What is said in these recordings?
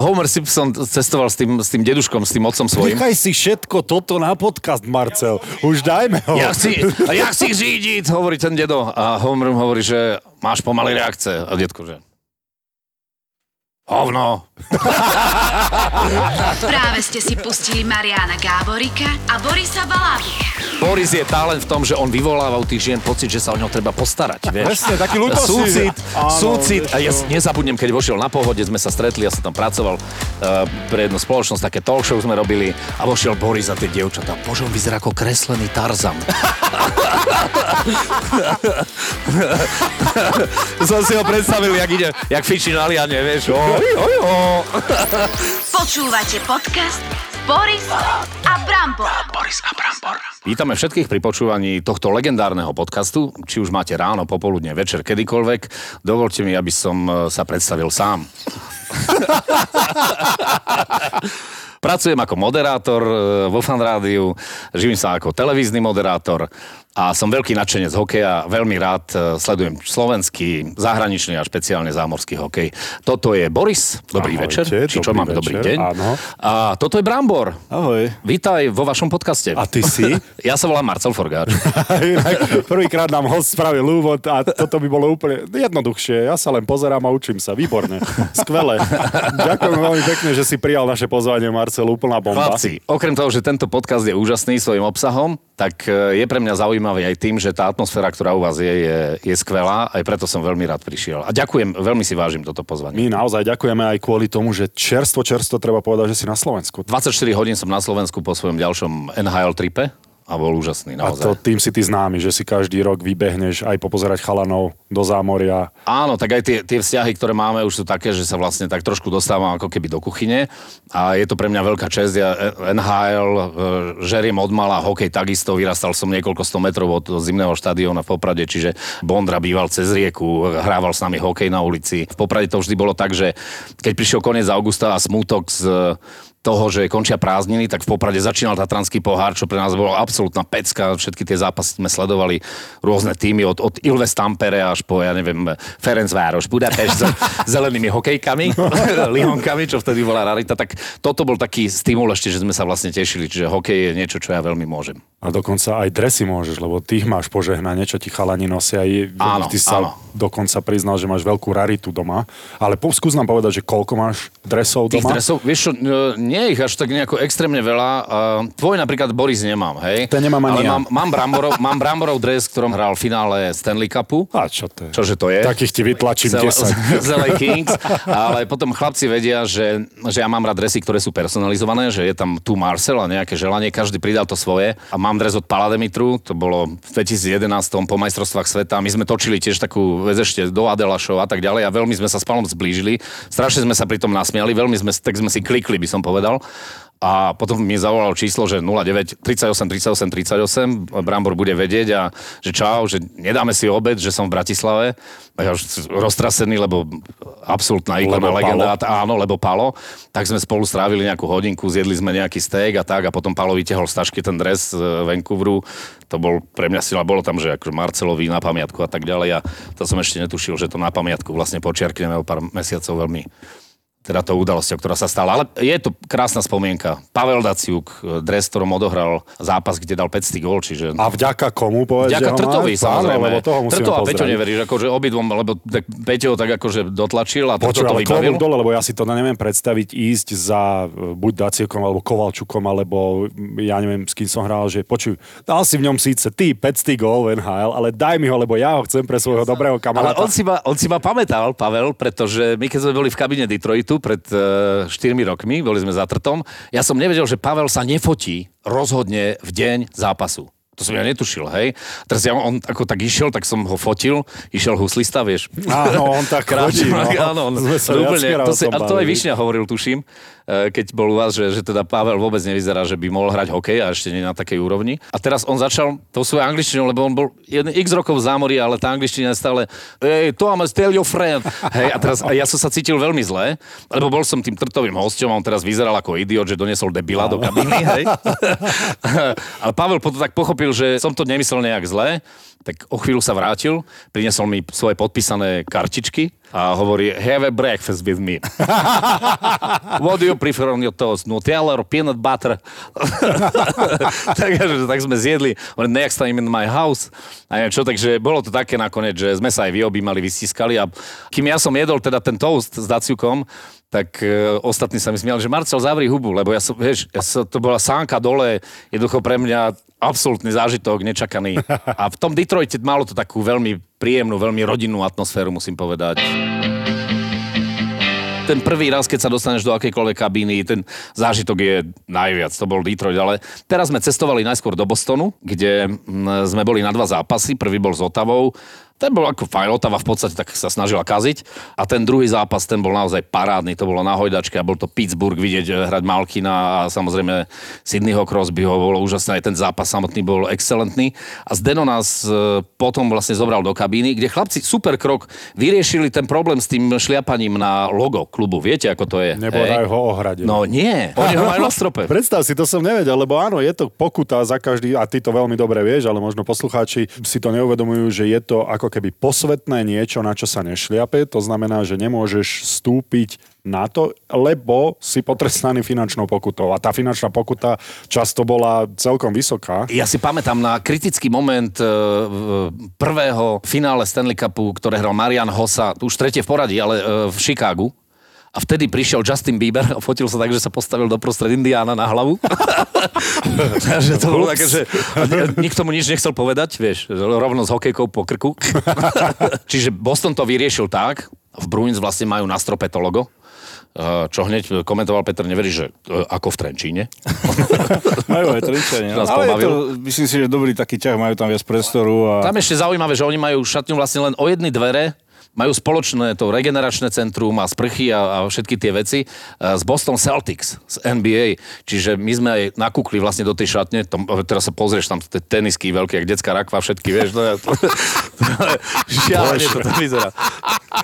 Homer Simpson cestoval s tým, s tým deduškom, s tým otcom svojím. Nechaj si všetko toto na podcast, Marcel. Už dajme ho. Ja chci, ja chci řídiť, hovorí ten dedo. A Homer mu hovorí, že máš pomaly reakce. A detko, že Hovno. Práve ste si pustili Mariana Gáborika a Borisa Balábika. Boris je talent v tom, že on vyvoláva u tých žien pocit, že sa o ňo treba postarať. Vieš? Presne, taký ľútostivý. Súcit, Áno, súcit. A ja si nezabudnem, keď vošiel na pohode, sme sa stretli, ja som tam pracoval uh, pre jednu spoločnosť, také talk show sme robili a vošiel Boris a tie dievčatá. Bože, on vyzerá ako kreslený Tarzan. som si ho predstavil, jak ide, jak fičí na liane, vieš. Oj, oj, oj. Počúvate podcast Boris a Brambor. Boris a Brambor. Vítame všetkých pri počúvaní tohto legendárneho podcastu, či už máte ráno, popoludne, večer, kedykoľvek. Dovolte mi, aby som e, sa predstavil sám. Pracujem ako moderátor e, vo Fan Rádiu, živím sa ako televízny moderátor a som veľký nadšenec hokeja. Veľmi rád e, sledujem slovenský, zahraničný a špeciálne zámorský hokej. Toto je Boris, dobrý Ahojte, večer, či čo máme, dobrý deň. áno. A toto je Brambor. Ahoj. Vítaj vo vašom podcaste. A ty si? Ja sa volám Marcel Forgáč. Prvýkrát nám host spravil úvod a toto by bolo úplne jednoduchšie. Ja sa len pozerám a učím sa. Výborne. Skvelé. Ďakujem veľmi pekne, že si prijal naše pozvanie, Marcel. Úplná bomba. Chlapci, okrem toho, že tento podcast je úžasný svojim obsahom, tak e, je pre mňa zaujímavý aj tým, že tá atmosféra, ktorá u vás je, je, je skvelá. Aj preto som veľmi rád prišiel. A ďakujem, veľmi si vážim toto pozvanie. My naozaj ďakujeme aj kvôli tomu, že čerstvo, čerstvo treba povedať, že si na Slovensku. 24 hodín som na Slovensku po svojom ďalšom NHL tripe a bol úžasný, A naozaj. to tým si ty známy, že si každý rok vybehneš aj popozerať chalanov do zámoria. Áno, tak aj tie, tie vzťahy, ktoré máme, už sú také, že sa vlastne tak trošku dostávam ako keby do kuchyne a je to pre mňa veľká čest. Ja E- NHL e, žeriem od mala, hokej takisto, vyrastal som niekoľko sto metrov od zimného štadióna v Poprade, čiže Bondra býval cez rieku, hrával s nami hokej na ulici. V Poprade to vždy bolo tak, že keď prišiel koniec augusta a smutok z toho, že končia prázdniny, tak v Poprade začínal Tatranský pohár, čo pre nás bolo absolútna pecka. Všetky tie zápasy sme sledovali rôzne týmy od, od Ilves Tampere až po, ja neviem, Ferencvároš, Budapešť s zelenými hokejkami, lihonkami, čo vtedy bola rarita. Tak toto bol taký stimul ešte, že sme sa vlastne tešili, čiže hokej je niečo, čo ja veľmi môžem. A dokonca aj dresy môžeš, lebo ty ich máš požehnanie, čo ti chalani nosia. I, Áno, ty sa áno. dokonca priznal, že máš veľkú raritu doma. Ale po, skús nám povedať, že koľko máš dresov Tých doma? dresov, vieš čo, nie je ich až tak nejako extrémne veľa. A Tvoj napríklad Boris nemám, hej? Ten nemám ani Ale ja. mám, mám, bramborov, mám bramborov dres, v ktorom hral v finále Stanley Cupu. A čo to je? Čože to je? Takých ti vytlačím Zele- 10. z LA Kings, ale potom chlapci vedia, že, že ja mám rád dresy, ktoré sú personalizované, že je tam tu Marcel a nejaké želanie, každý pridal to svoje. A mám dres od Palademitru, to bolo v 2011 po majstrovstvách sveta. My sme točili tiež takú vec ešte do Adela Show a tak ďalej a veľmi sme sa s Palom zblížili. Strašne sme sa pri tom nasmiali, veľmi sme, tak sme si klikli, by som povedal. A potom mi zavolal číslo, že 09 38 38 38, Brambor bude vedieť a že čau, že nedáme si obed, že som v Bratislave. A ja už roztrasený, lebo absolútna ikona, Lebo legenda, áno, lebo Palo. Tak sme spolu strávili nejakú hodinku, zjedli sme nejaký steak a tak a potom Palo vytiahol z tašky ten dres z Vancouveru. To bol pre mňa sila, bolo tam, že akože Marcelovi na pamiatku a tak ďalej a to som ešte netušil, že to na pamiatku vlastne počiarkneme o pár mesiacov veľmi teda tou udalosťou, ktorá sa stala. Ale je to krásna spomienka. Pavel Daciuk, dres, ktorom odohral zápas, kde dal 500 gól, čiže... A vďaka komu povedz, že ho Trtovi, máš? samozrejme. Áno, toho Trto a Peťo neveríš, akože obidvom, lebo tak Peťo tak akože dotlačil a Trto to ale vybavil. dole, lebo ja si to neviem predstaviť ísť za e, buď Daciekom, alebo Kovalčukom, alebo mm, ja neviem, s kým som hral, že počuj, dal si v ňom síce ty 500 gól v NHL, ale daj mi ho, lebo ja ho chcem pre svojho dobrého Ale kamaráta. on si, ma, on si ma pamätal, Pavel, pretože my keď sme boli v kabine Detroitu pred uh, 4 rokmi, boli sme za trtom, ja som nevedel, že Pavel sa nefotí rozhodne v deň zápasu. To som ja netušil, hej. Teraz ja, on ako tak išiel, tak som ho fotil, išiel huslista, vieš. Áno, on tak chodí, no. áno, on, úplne, to, si, tom a to aj. Višňa hovoril, tuším, e, keď bol u vás, že, že teda Pavel vôbec nevyzerá, že by mohol hrať hokej a ešte nie na takej úrovni. A teraz on začal tou svojou angličtinou, lebo on bol x rokov v zámori, ale tá angličtina je stále hey, Thomas, tell your friend. Hej, a teraz a ja som sa cítil veľmi zle, lebo bol som tým trtovým hosťom a on teraz vyzeral ako idiot, že doniesol debila do kabiny, hej. ale Pavel potom tak pochopil, hovoril, že som to nemyslel nejak zle, tak o chvíľu sa vrátil, priniesol mi svoje podpísané kartičky a hovorí, have a breakfast with me. What do you prefer on your toast? Nutella or peanut butter? takže tak sme zjedli. Hovorí, next time in my house. A neviem čo, takže bolo to také nakoniec, že sme sa aj vyobímali, vystiskali a kým ja som jedol teda ten toast s daciukom, tak e, ostatní sa mi smiali, že Marcel, zavri hubu, lebo ja som, vieš, ja som, to bola sánka dole, jednoducho pre mňa absolútny zážitok, nečakaný. A v tom Detroite malo to takú veľmi príjemnú, veľmi rodinnú atmosféru, musím povedať ten prvý raz, keď sa dostaneš do akejkoľvek kabíny, ten zážitok je najviac. To bol Detroit, ale teraz sme cestovali najskôr do Bostonu, kde mm, sme boli na dva zápasy. Prvý bol s Otavou ten bol ako fajn, Otava v podstate tak sa snažila kaziť. A ten druhý zápas, ten bol naozaj parádny, to bolo na hojdačke a bol to Pittsburgh vidieť eh, hrať Malkina a samozrejme Sydneyho Crosbyho, bolo úžasné, aj ten zápas samotný bol excelentný. A Zdeno nás eh, potom vlastne zobral do kabíny, kde chlapci super krok vyriešili ten problém s tým šliapaním na logo klubu. Viete, ako to je? Nebodaj ho ohradil. No nie, oni ho majú na strope. Predstav si, to som nevedel, lebo áno, je to pokuta za každý, a ty to veľmi dobre vieš, ale možno poslucháči si to neuvedomujú, že je to ako keby posvetné niečo, na čo sa nešliape. To znamená, že nemôžeš stúpiť na to, lebo si potrestaný finančnou pokutou. A tá finančná pokuta často bola celkom vysoká. Ja si pamätám na kritický moment e, prvého finále Stanley Cupu, ktoré hral Marian Hossa, už tretie v poradí, ale e, v Chicagu. A vtedy prišiel Justin Bieber a fotil sa tak, že sa postavil doprostred Indiána na hlavu. Takže to bolo také, že nikto mu nič nechcel povedať, vieš, rovno s hokejkou po krku. Čiže Boston to vyriešil tak, v Bruins vlastne majú na strope to logo, eh, čo hneď komentoval Peter Neverí, že eh, ako v Trenčíne. majú aj Trenčíne. Ale je to, myslím si, že dobrý taký ťah, majú tam viac priestoru. A... Tam ešte zaujímavé, že oni majú šatňu vlastne len o jedny dvere, majú spoločné to regeneračné centrum a sprchy a, a všetky tie veci z Boston Celtics, z NBA. Čiže my sme aj nakúkli vlastne do tej šatne, tom, teraz sa pozrieš, tam tie tenisky veľké, jak detská rakva, všetky, vieš, to to, šialene to, to vyzerá.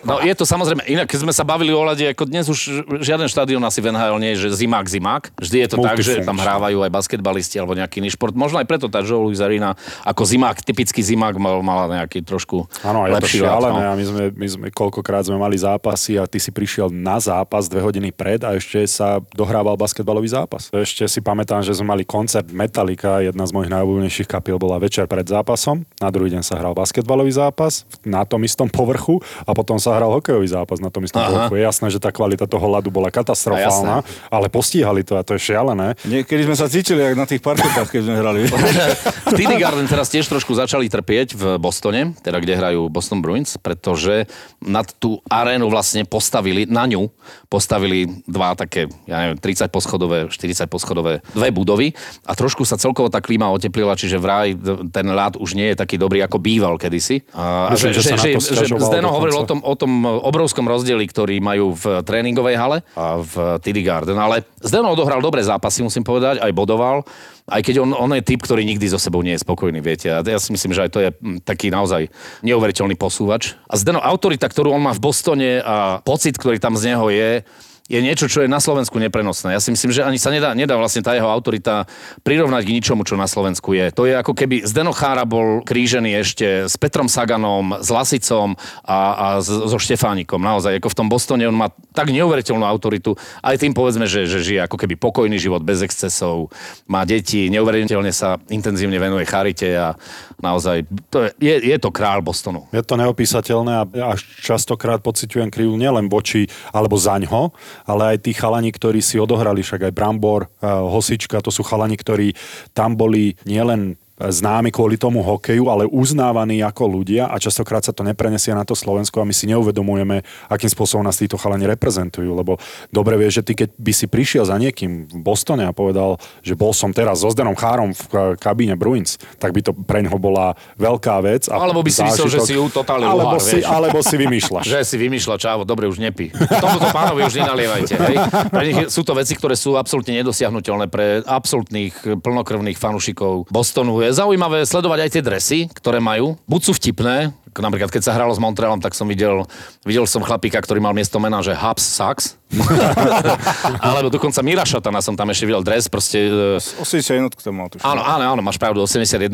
No je to samozrejme, inak keď sme sa bavili o lade, ako dnes už žiaden štadión asi v NHL nie je, že zimák, zimák. Vždy je to tak, že tam hrávajú aj basketbalisti alebo nejaký iný šport. Možno aj preto tá Joe Louis Arena ako zimák, typický zimák mal, mala nejaký trošku Áno, je to šialené no. a my sme, my sme koľkokrát sme mali zápasy a ty si prišiel na zápas dve hodiny pred a ešte sa dohrával basketbalový zápas. Ešte si pamätám, že sme mali koncert Metallica, jedna z mojich najobľúbenejších kapiel bola večer pred zápasom, na druhý deň sa hral basketbalový zápas na tom istom povrchu a potom sa hral hokejový zápas na tom istom Aha. povrchu. Je jasné, že tá kvalita toho ľadu bola katastrofálna, ale postíhali to a to je šialené. Niekedy sme sa cítili jak na tých parketách, keď sme hrali. v TD Garden teraz tiež trošku začali trpieť v Bostone, teda kde hrajú Boston Bruins, pretože nad tú arénu vlastne postavili, na ňu postavili dva také, ja neviem, 30 poschodové, 40 poschodové, dve budovy a trošku sa celkovo tá klíma oteplila, čiže vraj ten ľad už nie je taký dobrý, ako býval kedysi. A, Myslím, že, že, že, že Zdeno hovoril o tom, o tom obrovskom rozdieli, ktorý majú v tréningovej hale a v TD Garden, ale Zdeno odohral dobré zápasy, musím povedať, aj bodoval aj keď on, on je typ, ktorý nikdy so sebou nie je spokojný, viete. A ja si myslím, že aj to je hm, taký naozaj neuveriteľný posúvač. A Zdeno, autorita, ktorú on má v Bostone a pocit, ktorý tam z neho je, je niečo, čo je na Slovensku neprenosné. Ja si myslím, že ani sa nedá, nedá vlastne tá jeho autorita prirovnať k ničomu, čo na Slovensku je. To je ako keby Zdeno Chára bol krížený ešte s Petrom Saganom, s Lasicom a, a so Štefánikom. Naozaj, ako v tom Bostone on má tak neuveriteľnú autoritu. Aj tým povedzme, že, že žije ako keby pokojný život bez excesov, má deti, neuveriteľne sa intenzívne venuje charite a naozaj to je, je, je to král Bostonu. Je to neopísateľné a až častokrát pociťujem krivu nielen voči alebo zaňho, ale aj tí chalani, ktorí si odohrali, však aj Brambor, Hosička, to sú chalani, ktorí tam boli nielen známi kvôli tomu hokeju, ale uznávaní ako ľudia a častokrát sa to neprenesie na to Slovensko a my si neuvedomujeme, akým spôsobom nás títo chalani reprezentujú, lebo dobre vieš, že ty keď by si prišiel za niekým v Bostone a povedal, že bol som teraz so Zdenom Chárom v kabíne Bruins, tak by to pre neho bola veľká vec. A alebo by si myslel, že si ju totálne alebo, si, alebo si vymýšľaš. že si vymýšľa, čávo, dobre, už nepí. Tomuto pánovi už nenalievajte. Hej. Pre nich sú to veci, ktoré sú absolútne nedosiahnutelné pre absolútnych plnokrvných fanúšikov Bostonu je zaujímavé sledovať aj tie dresy, ktoré majú. Buď sú vtipné, napríklad keď sa hralo s Montrealom, tak som videl, videl som chlapíka, ktorý mal miesto mena, že Hubs Sachs, Alebo dokonca Mira Šatana som tam ešte videl dres, proste... e, 81 tam mal, tuším. Áno, áno, áno, máš pravdu, 81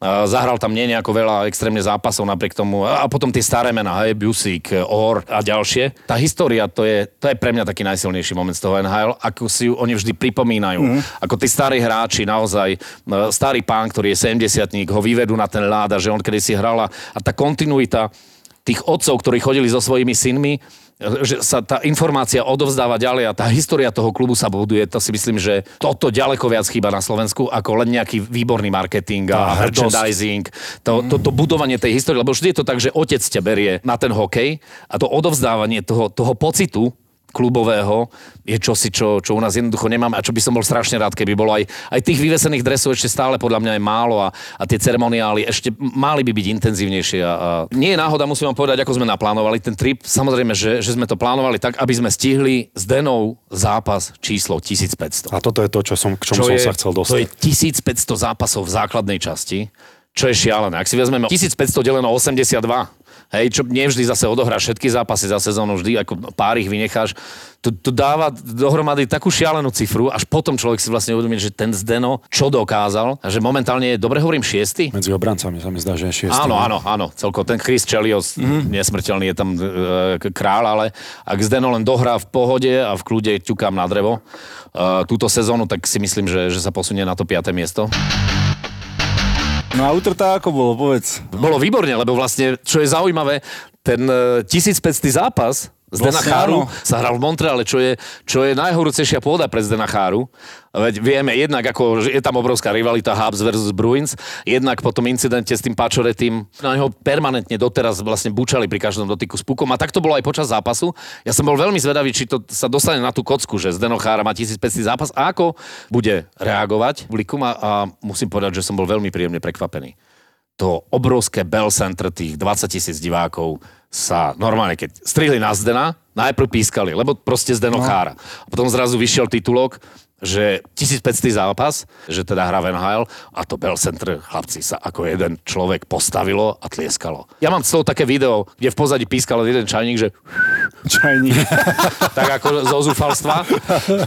Uh, Zahral tam nie nejako veľa extrémne zápasov napriek tomu. A potom tie staré mená, hej, Busík, Or a ďalšie. Tá história, to je, to je pre mňa taký najsilnejší moment z toho NHL, ako si ju oni vždy pripomínajú. Mm. Ako tí starí hráči, naozaj, uh, starý pán, ktorý je 70 ho vyvedú na ten ľad a že on kedy si hrala a tá kontinuita tých otcov, ktorí chodili so svojimi synmi, že sa tá informácia odovzdáva ďalej a tá história toho klubu sa buduje, to si myslím, že toto ďaleko viac chýba na Slovensku ako len nejaký výborný marketing a Tá merchandising, to, to, to budovanie tej histórie, lebo vždy je to tak, že otec ťa berie na ten hokej a to odovzdávanie toho, toho pocitu klubového je čosi, čo, čo u nás jednoducho nemáme a čo by som bol strašne rád, keby bolo aj, aj tých vyvesených dresov ešte stále podľa mňa je málo a, a tie ceremoniály ešte mali by byť intenzívnejšie a, a nie je náhoda, musím vám povedať, ako sme naplánovali ten trip. Samozrejme, že, že sme to plánovali tak, aby sme stihli s Denou zápas číslo 1500. A toto je to, čo som, k čomu som je, sa chcel To je dostať. 1500 zápasov v základnej časti, čo je šialené. Ak si vezmeme 1500 deleno 82, hej, čo nie vždy zase odohráš všetky zápasy za sezónu, vždy ako pár ich vynecháš, to, to dáva dohromady takú šialenú cifru, až potom človek si vlastne uvedomí, že ten Zdeno čo dokázal, a že momentálne je, dobre hovorím, šiesty? Medzi obrancami sa mi zdá, že je šiestý. Áno, áno, áno, celko. Ten Chris Chelios, mm-hmm. nesmrteľný je tam e, k- kráľ, ale ak Zdeno len dohrá v pohode a v kľude ťukám na drevo e, túto sezónu, tak si myslím, že, že sa posunie na to 5. miesto. No a utrtá ako bolo, povedz. Bolo výborne, lebo vlastne, čo je zaujímavé, ten e, 1500 zápas Zdena Vlastne Cháru áno. sa hral v Montreale, čo je, čo je najhorúcejšia pôda pre Zdena Cháru. Veď vieme, jednak ako, je tam obrovská rivalita Habs versus Bruins, jednak po tom incidente s tým Pačoretým, na neho permanentne doteraz vlastne bučali pri každom dotyku s pukom a tak to bolo aj počas zápasu. Ja som bol veľmi zvedavý, či to sa dostane na tú kocku, že Zdeno Chára má 1500 zápas a ako bude reagovať publikum a, a musím povedať, že som bol veľmi príjemne prekvapený to obrovské Bell Center tých 20 tisíc divákov sa normálne, keď strihli na Zdena, najprv pískali, lebo proste Zdeno no. chára. A potom zrazu vyšiel titulok, že 1500 zápas, že teda hrá v NHL a to Bell Center, chlapci, sa ako jeden človek postavilo a tlieskalo. Ja mám toho také video, kde v pozadí pískal jeden čajník, že Čajník. tak ako zo zúfalstva.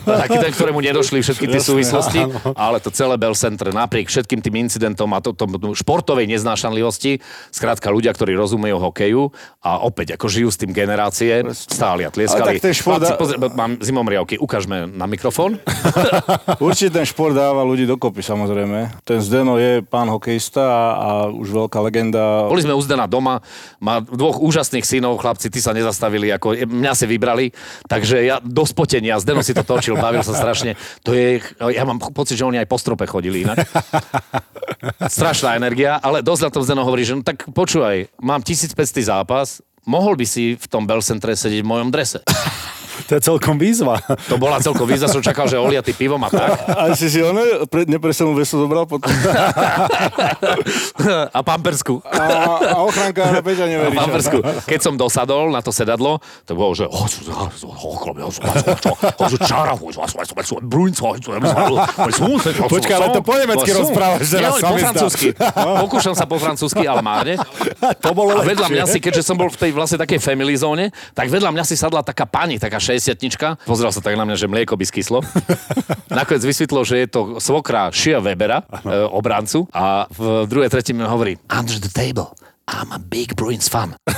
Taký ten, ktorému nedošli všetky tie súvislosti, ale to celé Bell Center napriek všetkým tým incidentom a to, to, to športovej neznášanlivosti, skrátka ľudia, ktorí rozumejú hokeju a opäť ako žijú s tým generácie, stáli a tlieskali. Ale tak ten šport Chlapci, pozri, mám zimomriavky, ukážme na mikrofón. Určite ten šport dáva ľudí dokopy, samozrejme. Ten Zdeno je pán hokejista a, a už veľká legenda. Boli sme u Zdena doma, má dvoch úžasných synov, chlapci, tí sa nezastavili, ako mňa si vybrali, takže ja do spotenia, Zdeno si to točil, bavil sa strašne. To je, ja mám pocit, že oni aj po strope chodili inak. Strašná energia, ale dosť na tom Zdeno hovorí, že no tak počúvaj, mám 1500 zápas, mohol by si v tom Bell Centre sedieť v mojom drese. To je celkom výzva. To bola celkom výzva, som čakal, že oliatý pivom a tak. A si si ono pre, nepresenú vesu zobral potom. A pampersku. A, a ochranka na Peťa neverí. čo? Pampersku. Keď som dosadol na to sedadlo, to bolo, že Počkaj, ale to po nemecky rozprávaš sa po francúzsky. Pokúšam sa po francúzsky, ale márne. To bolo A vedľa mňa si, keďže som bol v tej vlastne takej family zóne, tak vedľa mňa si sadla taká pani, taká 60 Pozrel sa tak na mňa, že mlieko by skyslo. Nakoniec vysvetlo, že je to svokra Shia Webera, e, obrancu. A v druhej tretine hovorí, under the table. I'm a big Bruins fan.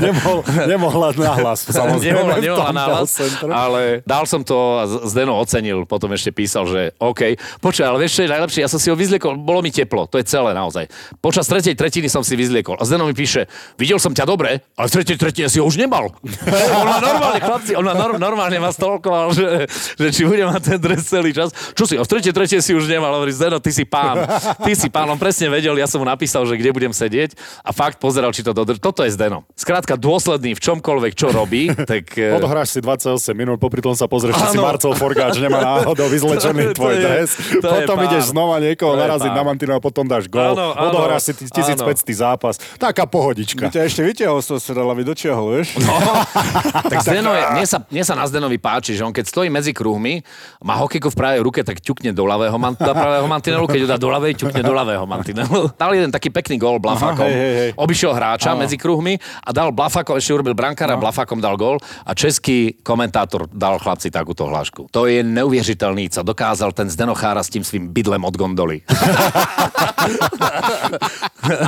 Nemohol, nemohla nahlas, samozrejme. nemohla, nemohla nahlas, ale dal som to a Zdeno ocenil, potom ešte písal, že OK. Počkaj, ale vieš, čo je najlepšie? Ja som si ho vyzliekol, bolo mi teplo, to je celé naozaj. Počas tretej tretiny som si vyzliekol a Zdeno mi píše, videl som ťa dobre, ale v tretej tretine si ho už nemal. on ma normálne, chlapci, on ma nor- normálne ma stolkoval, že, že či budem mať ten dres celý čas. Čo si, a v tretej tretine si už nemal, hovorí Zdeno, ty si pán, ty si pán, on presne vedel, ja som mu napísal, že kde budem sedieť a fakt pozeral, či to dodr... Toto je Zdeno. Skrátka dôsledný v čomkoľvek, čo robí, tak... eh, Odohráš si 28 minút, popri tom sa pozrieš, či si. Marcel Forgáč nemá náhodou vyzlečený To je- tvoj to je- dres. to je Potom pán. ideš znova niekoho je naraziť pán. na mantinel, potom dáš gól. Odohráš si t- 1500 zápas. Taká pohodička. Ťa ešte vytiahol z toho sedala, dočiahol, vieš? No, tak Zdeno je, mne, sa, mne sa na Zdenovi páči, že on keď stojí medzi kruhmi, má hokejku v pravej ruke, tak ťukne do ľavého, man, do pravého mantinelu, keď ho dá do ľavej, ťukne do ľavého mantinelu. Mantinelu. Dal jeden taký pekný gól Blafakom. Aha, hej, hej. Obišiel hráča Áno. medzi kruhmi a dal Blafakom, ešte urobil brankára, Blafakom dal gól a český komentátor dal chlapci takúto hlášku. To je neuvěřitelný, co dokázal ten Zdenochára s tým svým bydlem od gondoly.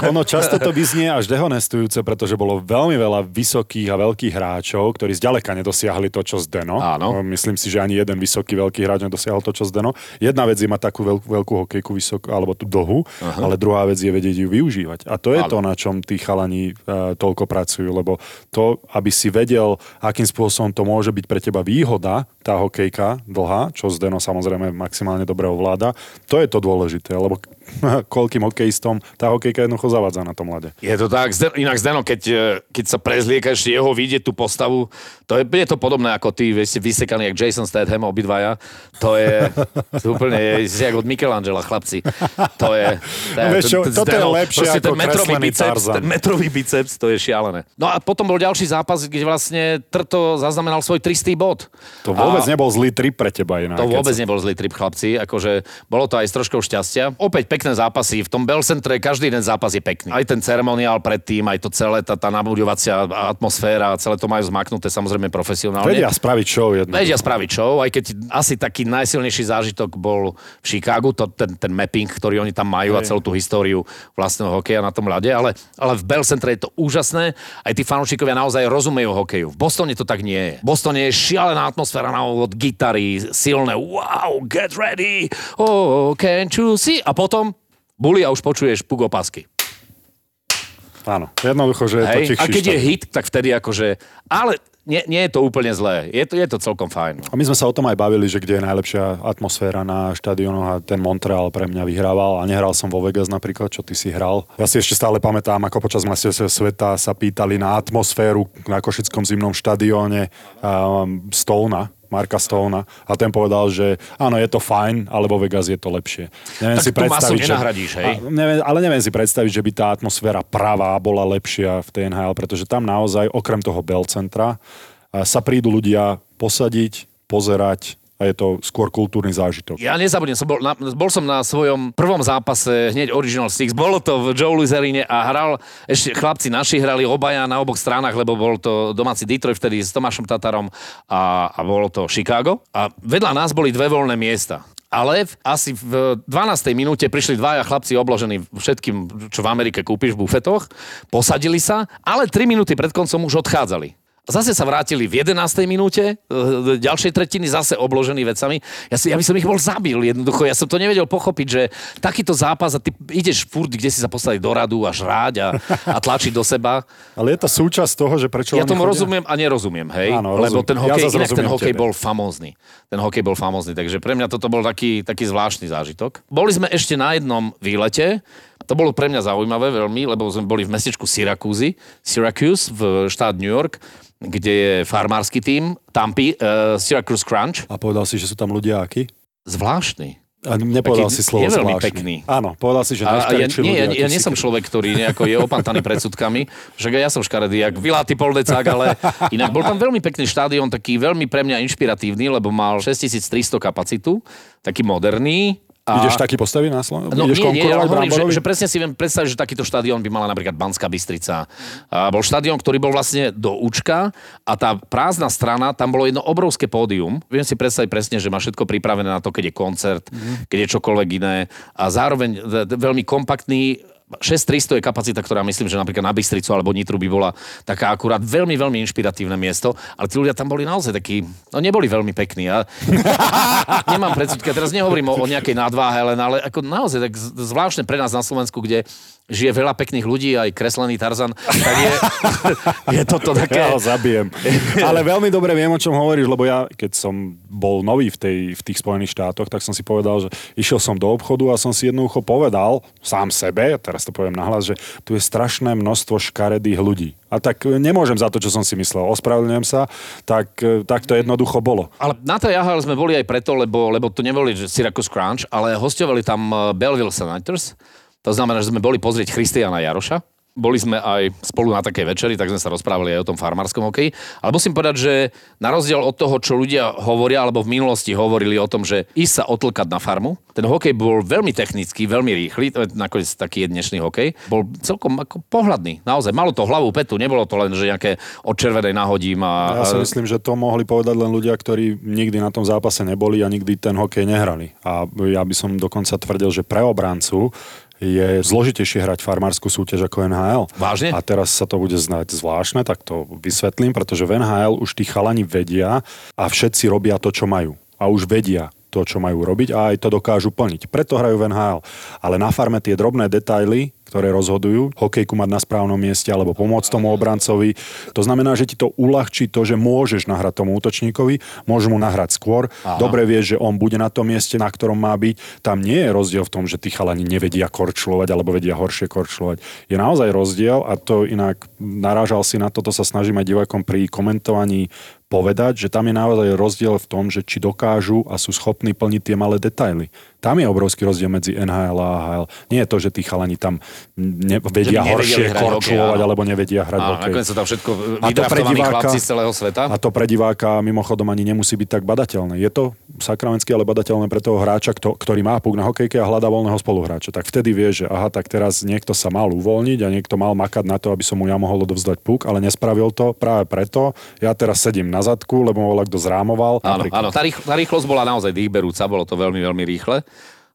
Ono často to vyznie až dehonestujúce, pretože bolo veľmi veľa vysokých a veľkých hráčov, ktorí zďaleka nedosiahli to, čo Zdeno. Áno. Myslím si, že ani jeden vysoký veľký hráč nedosiahol to, čo Zdeno. Jedna vec je mať takú veľkú, veľkú hokejku vysokú, alebo tú uh-huh. Ale druhá vec je vedieť ju využívať. A to je Áno. to, na čom tí chalani uh, toľko pracujú, lebo to, aby si vedel, akým spôsobom to môže byť pre teba výhoda, tá hokejka dlhá, čo Zdeno samozrejme maximálne dobre ovláda, to je to dôležité, lebo koľkým hokejistom tá hokejka jednoducho zavádza na tom ľade. Je to tak, inak Zdeno, keď, e, keď sa prezliekaš jeho vidieť tú postavu, to je, je to podobné ako ty, ste vysekaní jak Jason Statham, obidvaja. To je to úplne, je, jak od Michelangela, chlapci. To je... To vieš čo, toto je lepšie ako ten metrový biceps, ten metrový biceps, to je šialené. No a potom bol ďalší zápas, kde vlastne Trto zaznamenal svoj 300 bod. To vôbec a... nebol zlý trip pre teba inak. To vôbec nebol zlý trip, chlapci. Akože bolo to aj s troškou šťastia. Opäť pekné zápasy. V tom Bell Centre každý jeden zápas je pekný. Aj ten ceremoniál predtým, aj to celé, tá, tá nabudovacia atmosféra, celé to majú zmaknuté samozrejme profesionálne. Vedia spraviť show jedno. Vedia spraviť show, aj keď asi taký najsilnejší zážitok bol v Chicagu, to, ten, ten mapping, ktorý oni tam majú a Hej. celú tú históriu vlastného hokeja na tom ľade, ale, ale v Bell Centre je to úžasné, aj tí fanúšikovia naozaj rozumejú hokeju. V Bostone to tak nie je. V Bostone je šialená atmosféra na úvod, gitary, silné, wow, get ready, oh, can't you see? A potom buli a už počuješ puk opasky. Áno, jednoducho, že je to Hej? tichší A keď je štát. hit, tak vtedy akože... Ale nie, nie je to úplne zlé. Je to, je to celkom fajn. A my sme sa o tom aj bavili, že kde je najlepšia atmosféra na štadiónoch a ten Montreal pre mňa vyhrával a nehral som vo Vegas napríklad, čo ty si hral. Ja si ešte stále pamätám, ako počas majstrovstiev sveta sa pýtali na atmosféru na Košickom zimnom štadióne um, Stona, Marka Stona a ten povedal, že áno, je to fajn, ale vo Vegas je to lepšie. Neviem Tak tú masu nenahradíš, hej? A neviem, ale neviem si predstaviť, že by tá atmosféra pravá bola lepšia v tej NHL, pretože tam naozaj, okrem toho Bell Centra, sa prídu ľudia posadiť, pozerať a je to skôr kultúrny zážitok. Ja nezabudnem, som bol, na, bol som na svojom prvom zápase hneď Original Six, bolo to v Joe Luzeríne a hral, ešte chlapci naši hrali obaja na oboch stranách, lebo bol to domáci Detroit vtedy s Tomášom Tatarom a, a bolo to Chicago. A vedľa nás boli dve voľné miesta. Ale v, asi v 12. minúte prišli dvaja chlapci obložení všetkým, čo v Amerike kúpiš v bufetoch, posadili sa, ale 3 minúty pred koncom už odchádzali. Zase sa vrátili v 11. minúte, e, ďalšej tretiny zase obložený vecami. Ja, si, ja by som ich bol zabil jednoducho. Ja som to nevedel pochopiť, že takýto zápas a ty ideš furt, kde si sa postaviť do radu a žráť a, a tlačiť do seba. Ale je to súčasť toho, že prečo Ja tomu chodia? rozumiem a nerozumiem, hej? Áno, Lebo rozumiem. ten Ja hokej, zase inak ten hokej tebe. bol famózny. Ten hokej bol famózny, takže pre mňa toto bol taký, taký zvláštny zážitok. Boli sme ešte na jednom výlete, to bolo pre mňa zaujímavé veľmi, lebo sme boli v mestečku Syracuse, Syracuse v štát New York, kde je farmársky tím, Tampi, uh, Syracuse Crunch. A povedal si, že sú tam ľudia akí? Zvláštny. A nepovedal Taký si slovo je veľmi zvláštny. pekný. Áno, povedal si, že A, ja, nie, ja, ja nie som človek, ktorý nejako je opantaný predsudkami, že ja som škaredý, jak vyláty poldecák, ale inak bol tam veľmi pekný štádion, taký veľmi pre mňa inšpiratívny, lebo mal 6300 kapacitu, taký moderný. A... Ideš taký postaviť na Slovensku? No Ideš nie, nie, ja hovorím, že, že presne si viem predstaviť, že takýto štadión by mala napríklad Banská Bystrica. A bol štadión, ktorý bol vlastne do účka a tá prázdna strana, tam bolo jedno obrovské pódium. Viem si predstaviť presne, že má všetko pripravené na to, keď je koncert, Mhm. keď je čokoľvek iné. A zároveň v- veľmi kompaktný 6300 je kapacita, ktorá myslím, že napríklad na Bystricu alebo Nitru by bola taká akurát veľmi, veľmi inšpiratívne miesto, ale tí ľudia tam boli naozaj takí, no neboli veľmi pekní. Ja nemám predsudky, teraz nehovorím o, o nejakej nadváhe, len ale ako naozaj tak zvláštne pre nás na Slovensku, kde žije veľa pekných ľudí, aj kreslený Tarzan, tak je, je toto také... Ja ho zabijem. Ale veľmi dobre viem, o čom hovoríš, lebo ja, keď som bol nový v, tej, v tých Spojených štátoch, tak som si povedal, že išiel som do obchodu a som si jednoducho povedal sám sebe, teraz to poviem nahlas, že tu je strašné množstvo škaredých ľudí. A tak e, nemôžem za to, čo som si myslel. Ospravedlňujem sa, tak, e, tak to jednoducho bolo. Ale na tej AHL sme boli aj preto, lebo, lebo to neboli že Syracuse Crunch, ale hostovali tam eh, Belleville Senators. To znamená, že sme boli pozrieť Christiana Jaroša. Boli sme aj spolu na takej večeri, tak sme sa rozprávali aj o tom farmárskom hokeji. Ale musím povedať, že na rozdiel od toho, čo ľudia hovoria, alebo v minulosti hovorili o tom, že ísť sa otlkať na farmu, ten hokej bol veľmi technický, veľmi rýchly, to je nakoniec taký je dnešný hokej, bol celkom ako pohľadný. Naozaj, malo to hlavu, petu, nebolo to len, že nejaké od červenej nahodím a... Ja si myslím, že to mohli povedať len ľudia, ktorí nikdy na tom zápase neboli a nikdy ten hokej nehrali. A ja by som dokonca tvrdil, že pre obrancu je zložitejšie hrať farmárskú súťaž ako NHL. Vážne? A teraz sa to bude znať zvláštne, tak to vysvetlím, pretože v NHL už tí chalani vedia a všetci robia to, čo majú. A už vedia to, čo majú robiť a aj to dokážu plniť. Preto hrajú v NHL. Ale na farme tie drobné detaily, ktoré rozhodujú, hokejku mať na správnom mieste alebo pomôcť tomu obrancovi. To znamená, že ti to uľahčí to, že môžeš nahrať tomu útočníkovi, môžeš mu nahrať skôr. Aha. Dobre vieš, že on bude na tom mieste, na ktorom má byť. Tam nie je rozdiel v tom, že tí chalani nevedia korčľovať alebo vedia horšie korčľovať. Je naozaj rozdiel a to inak narážal si na toto, sa snažím aj divakom pri komentovaní povedať, že tam je naozaj rozdiel v tom, že či dokážu a sú schopní plniť tie malé detaily. Tam je obrovský rozdiel medzi NHL a AHL. Nie je to, že tí chalani tam ne, vedia horšie korčulovať alebo nevedia hrať hokej. nakoniec sú tam všetko vydraftovaní chlapci z celého sveta. A to pre diváka mimochodom ani nemusí byť tak badateľné. Je to sakramentsky, ale badateľné pre toho hráča, kto, ktorý má puk na hokejke a hľadá voľného spoluhráča. Tak vtedy vie, že aha, tak teraz niekto sa mal uvoľniť a niekto mal makať na to, aby som mu ja mohol odovzdať puk, ale nespravil to práve preto. Ja teraz sedím na zadku, lebo ma kto zrámoval. Áno, áno tá, rých, tá rýchlosť bola naozaj dýchberúca, bolo to veľmi, veľmi rýchle.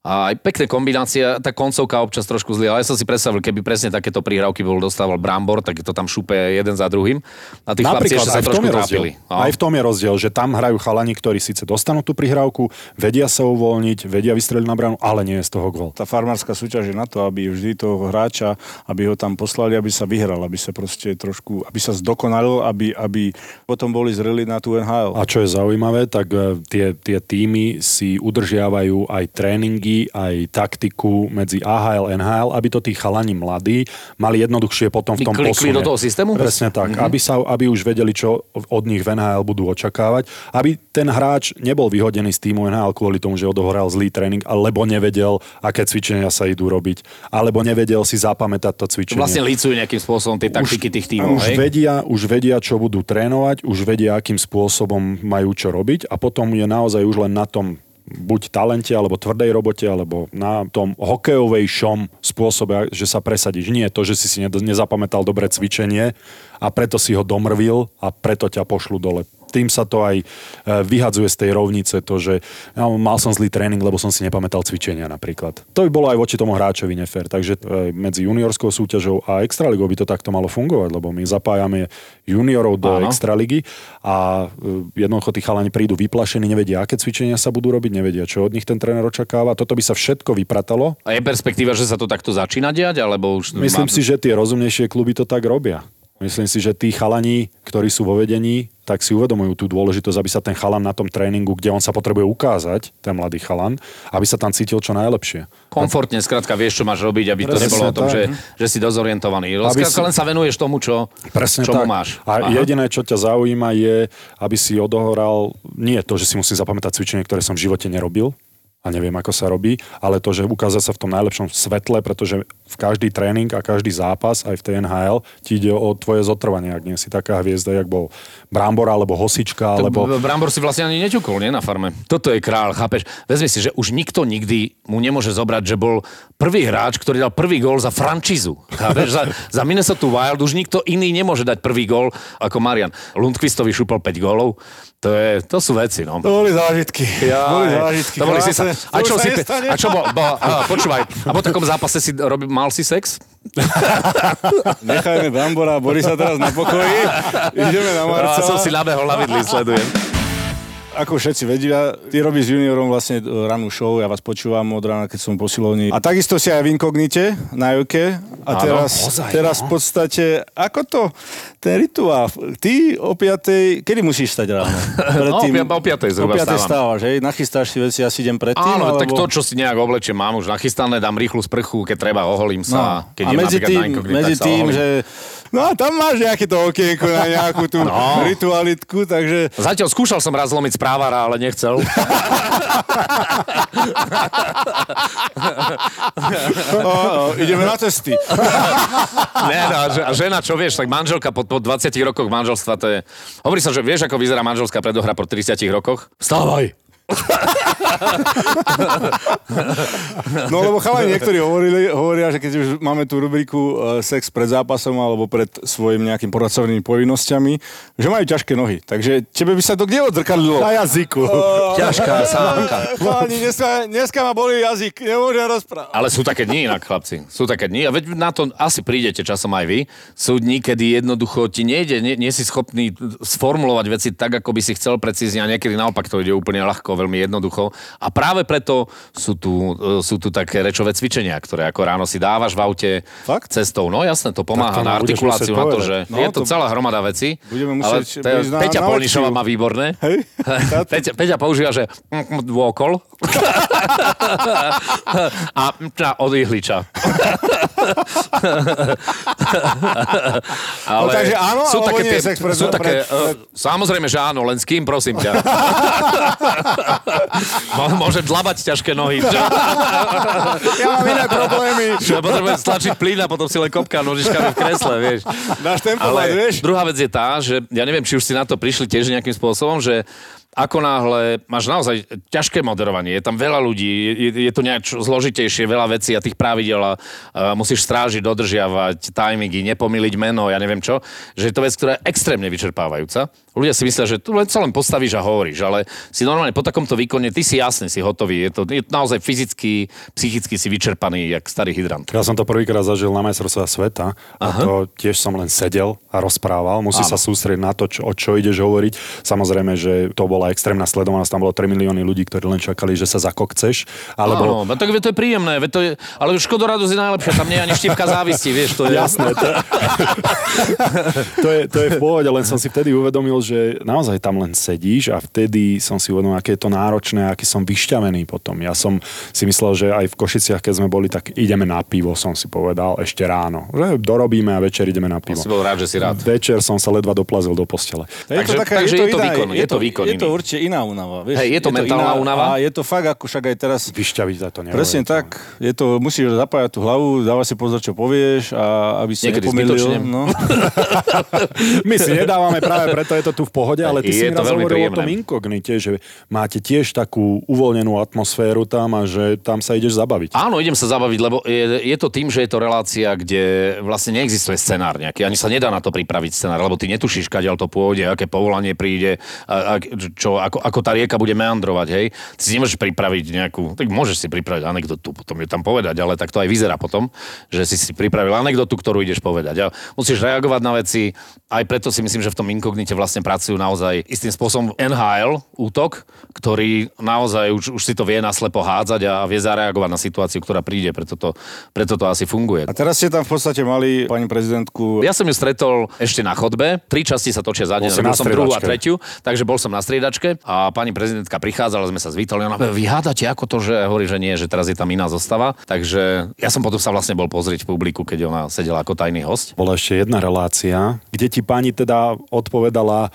A aj pekné kombinácia, tá koncovka občas trošku zlý, ale ja som si predstavil, keby presne takéto prihrávky bol dostával Brambor, tak to tam šupe jeden za druhým. A tí chlapci ešte sa trošku trápili. No. Aj v tom je rozdiel, že tam hrajú chalani, ktorí síce dostanú tú prihrávku, vedia sa uvoľniť, vedia vystreliť na bránu, ale nie je z toho gol. Tá farmárska súťaž je na to, aby vždy toho hráča, aby ho tam poslali, aby sa vyhral, aby sa proste trošku, aby sa zdokonalil, aby, aby potom boli zreli na tú NHL. A čo je zaujímavé, tak e, tie, tie týmy si udržiavajú aj tréningy stratégií, aj taktiku medzi AHL, NHL, aby to tí chalani mladí mali jednoduchšie potom v tom posune. do toho systému? Presne tak, mm-hmm. aby, sa, aby už vedeli, čo od nich v NHL budú očakávať, aby ten hráč nebol vyhodený z týmu NHL kvôli tomu, že odohral zlý tréning, alebo nevedel, aké cvičenia sa idú robiť, alebo nevedel si zapamätať to cvičenie. Vlastne lícujú nejakým spôsobom tie taktiky už, tých tímov. Už vedia, už vedia, čo budú trénovať, už vedia, akým spôsobom majú čo robiť a potom je naozaj už len na tom buď talente, alebo tvrdej robote, alebo na tom hokejovejšom spôsobe, že sa presadíš. Nie to, že si si nezapamätal dobré cvičenie a preto si ho domrvil a preto ťa pošlu dole tým sa to aj e, vyhadzuje z tej rovnice, to, že ja, mal som zlý tréning, lebo som si nepamätal cvičenia napríklad. To by bolo aj voči tomu hráčovi nefér. Takže e, medzi juniorskou súťažou a extraligou by to takto malo fungovať, lebo my zapájame juniorov do Áno. extraligy a e, jednoducho tí chalani prídu vyplašení, nevedia, aké cvičenia sa budú robiť, nevedia, čo od nich ten tréner očakáva. Toto by sa všetko vypratalo. A je perspektíva, že sa to takto začína diať, alebo už... Myslím má... si, že tie rozumnejšie kluby to tak robia. Myslím si, že tí chalani, ktorí sú vo vedení, tak si uvedomujú tú dôležitosť, aby sa ten chalan na tom tréningu, kde on sa potrebuje ukázať, ten mladý chalan, aby sa tam cítil čo najlepšie. Komfortne, skrátka vieš, čo máš robiť, aby Presne to nebolo o tom, že, že si dozorientovaný. Aby skrátka si... len sa venuješ tomu, čo, Presne čomu tak. máš. A Aha. jediné, čo ťa zaujíma, je, aby si odohoral, nie to, že si musím zapamätať cvičenie, ktoré som v živote nerobil, a neviem, ako sa robí, ale to, že ukázať sa v tom najlepšom svetle, pretože v každý tréning a každý zápas, aj v tej NHL, ti ide o tvoje zotrvanie, ak nie si taká hviezda, jak bol Brambor alebo Hosička, alebo... Brambor si vlastne ani neťukol, nie, na farme. Toto je král, chápeš? Vezmi si, že už nikto nikdy mu nemôže zobrať, že bol prvý hráč, ktorý dal prvý gól za frančízu. Chápeš? za, za Minnesota Wild už nikto iný nemôže dať prvý gól ako Marian. Lundqvistovi šupol 5 gólov. To, je, to sú veci, no. To boli zážitky. Ja, boli zážitky. To boli si sa, a čo, si, a čo bol, bo, a, počúvaj, a po takom zápase si robil, mal si sex? Nechajme Bambora a Borisa teraz na pokoji. Ideme na Marca. Ja som si na vidli, sledujem ako všetci vedia, ty robíš s juniorom vlastne e, ranú show, ja vás počúvam od rána, keď som posilovný. A takisto si aj v inkognite na Juke. A teraz, Áno, ozaj, teraz no. v podstate, ako to, ten rituál, ty o piatej, kedy musíš stať ráno? Predtým, no, o piatej zhruba O piatej stávaš, hej? Nachystáš si veci, ja si idem predtým? Áno, alebo... tak to, čo si nejak oblečiem, mám už nachystané, dám rýchlu sprchu, keď treba, oholím sa. No. Keď a medzi tým, medzi tým že No a tam máš nejaké to okienko na nejakú tú no. ritualitku, takže... Zatiaľ skúšal som raz zlomiť správala, ale nechcel. o, o, ideme na cesty. ne, no, a žena, čo vieš, tak manželka po, po 20 rokoch manželstva, to je... Hovorí sa, že vieš, ako vyzerá manželská predohra po 30 rokoch? Vstávaj! No lebo chalani niektorí hovorili, hovoria, že keď už máme tú rubriku uh, sex pred zápasom alebo pred svojim nejakým poradcovnými povinnosťami, že majú ťažké nohy. Takže tebe by sa to kde odzrkadlilo? Na jazyku. Uh, Ťažká sánka. Chalani, dneska, dneska ma boli jazyk, nemôžem rozprávať. Ale sú také dni inak, chlapci. Sú také dni. A veď na to asi prídete časom aj vy. Sú dni, kedy jednoducho ti nejde, nie, nie si schopný sformulovať veci tak, ako by si chcel precízne a niekedy naopak to ide úplne ľahko, veľmi jednoducho. A práve preto sú tu, e, sú tu také rečové cvičenia, ktoré ako ráno si dávaš v aute Fakt? cestou. No jasné, to pomáha to na artikuláciu, na to, že no, je to, to celá hromada veci. Budeme musieť ale te, Peťa Polnišová má výborné. Hej? Peťa, Peťa používa, že dôkol a od ihliča. ale no, takže áno, sú také, nie sex sú také, uh, samozrejme, že áno, len s kým, prosím ťa. Môže dlabať ťažké nohy. ja mám iné problémy. Čo potrebujem stlačiť plyn a potom si len kopka nožičkami v kresle, vieš. Dáš tempovať, vieš. Druhá vec je tá, že ja neviem, či už si na to prišli tiež nejakým spôsobom, že ako náhle máš naozaj ťažké moderovanie, je tam veľa ľudí, je, je to nejak zložitejšie, veľa vecí a tých pravidel a musíš strážiť, dodržiavať timingy, nepomýliť meno, ja neviem čo, že je to vec, ktorá je extrémne vyčerpávajúca. Ľudia si myslia, že tu len sa len postavíš a hovoríš, ale si normálne po takomto výkone, ty si jasne, si hotový. Je to, je naozaj fyzicky, psychicky si vyčerpaný, jak starý hydrant. Ja som to prvýkrát zažil na majstrovstvá sveta a Aha. to tiež som len sedel a rozprával. Musí Áno. sa sústrediť na to, čo, o čo ideš hovoriť. Samozrejme, že to bola extrémna sledovanosť, tam bolo 3 milióny ľudí, ktorí len čakali, že sa zakokceš. Alebo... Áno, tak to je príjemné, to je, ale škodoradosť je najlepšia, tam nie je ani štipka závisti, vieš, to je... Jasné, to, to, je, to je v pohode, len som si vtedy uvedomil, že naozaj tam len sedíš a vtedy som si uvedomil, aké je to náročné, aký som vyšťavený potom. Ja som si myslel, že aj v Košiciach, keď sme boli, tak ideme na pivo, som si povedal, ešte ráno. Že dorobíme a večer ideme na pivo. Si bol rád, že si rád. Večer som sa ledva doplazil do postele. Je takže, to taká, takže je, to, je to výkon. Je, to výkon. Je to určite iná únava. Vieš, Hej, je to je mentálna to únava. A je to fakt, ako však aj teraz... Vyšťaviť za to neviem. Presne tak. Je to, musíš zapájať tú hlavu, dávať si pozor, čo povieš a aby si Niekedy nepomýlil. No. My si nedávame práve preto je to tu v pohode, ale ty je si mi raz hovoril o tom inkognite, že máte tiež takú uvoľnenú atmosféru tam a že tam sa ideš zabaviť. Áno, idem sa zabaviť, lebo je, je to tým, že je to relácia, kde vlastne neexistuje scenár nejaký, ani sa nedá na to pripraviť scenár, lebo ty netušíš, kadiaľ to pôjde, aké povolanie príde, a, a, čo, ako, ako tá rieka bude meandrovať, hej. Ty si nemôžeš pripraviť nejakú, tak môžeš si pripraviť anekdotu, potom je tam povedať, ale tak to aj vyzerá potom, že si si pripravil anekdotu, ktorú ideš povedať. A musíš reagovať na veci, aj preto si myslím, že v tom inkognite vlastne pracujú naozaj istým spôsobom NHL útok, ktorý naozaj už, už si to vie naslepo hádzať a vie zareagovať na situáciu, ktorá príde, preto to, preto to asi funguje. A teraz ste tam v podstate mali pani prezidentku... Ja som ju stretol ešte na chodbe, tri časti sa točia za deň, bol som druhú a tretiu, takže bol som na striedačke. A pani prezidentka prichádzala, sme sa zvítali, ona vy hádate ako to, že? Hovorí, že nie, že teraz je tam iná zostava, takže ja som potom sa vlastne bol pozrieť v publiku, keď ona sedela ako tajný host. Bola ešte jedna relácia, kde ti pani teda odpovedala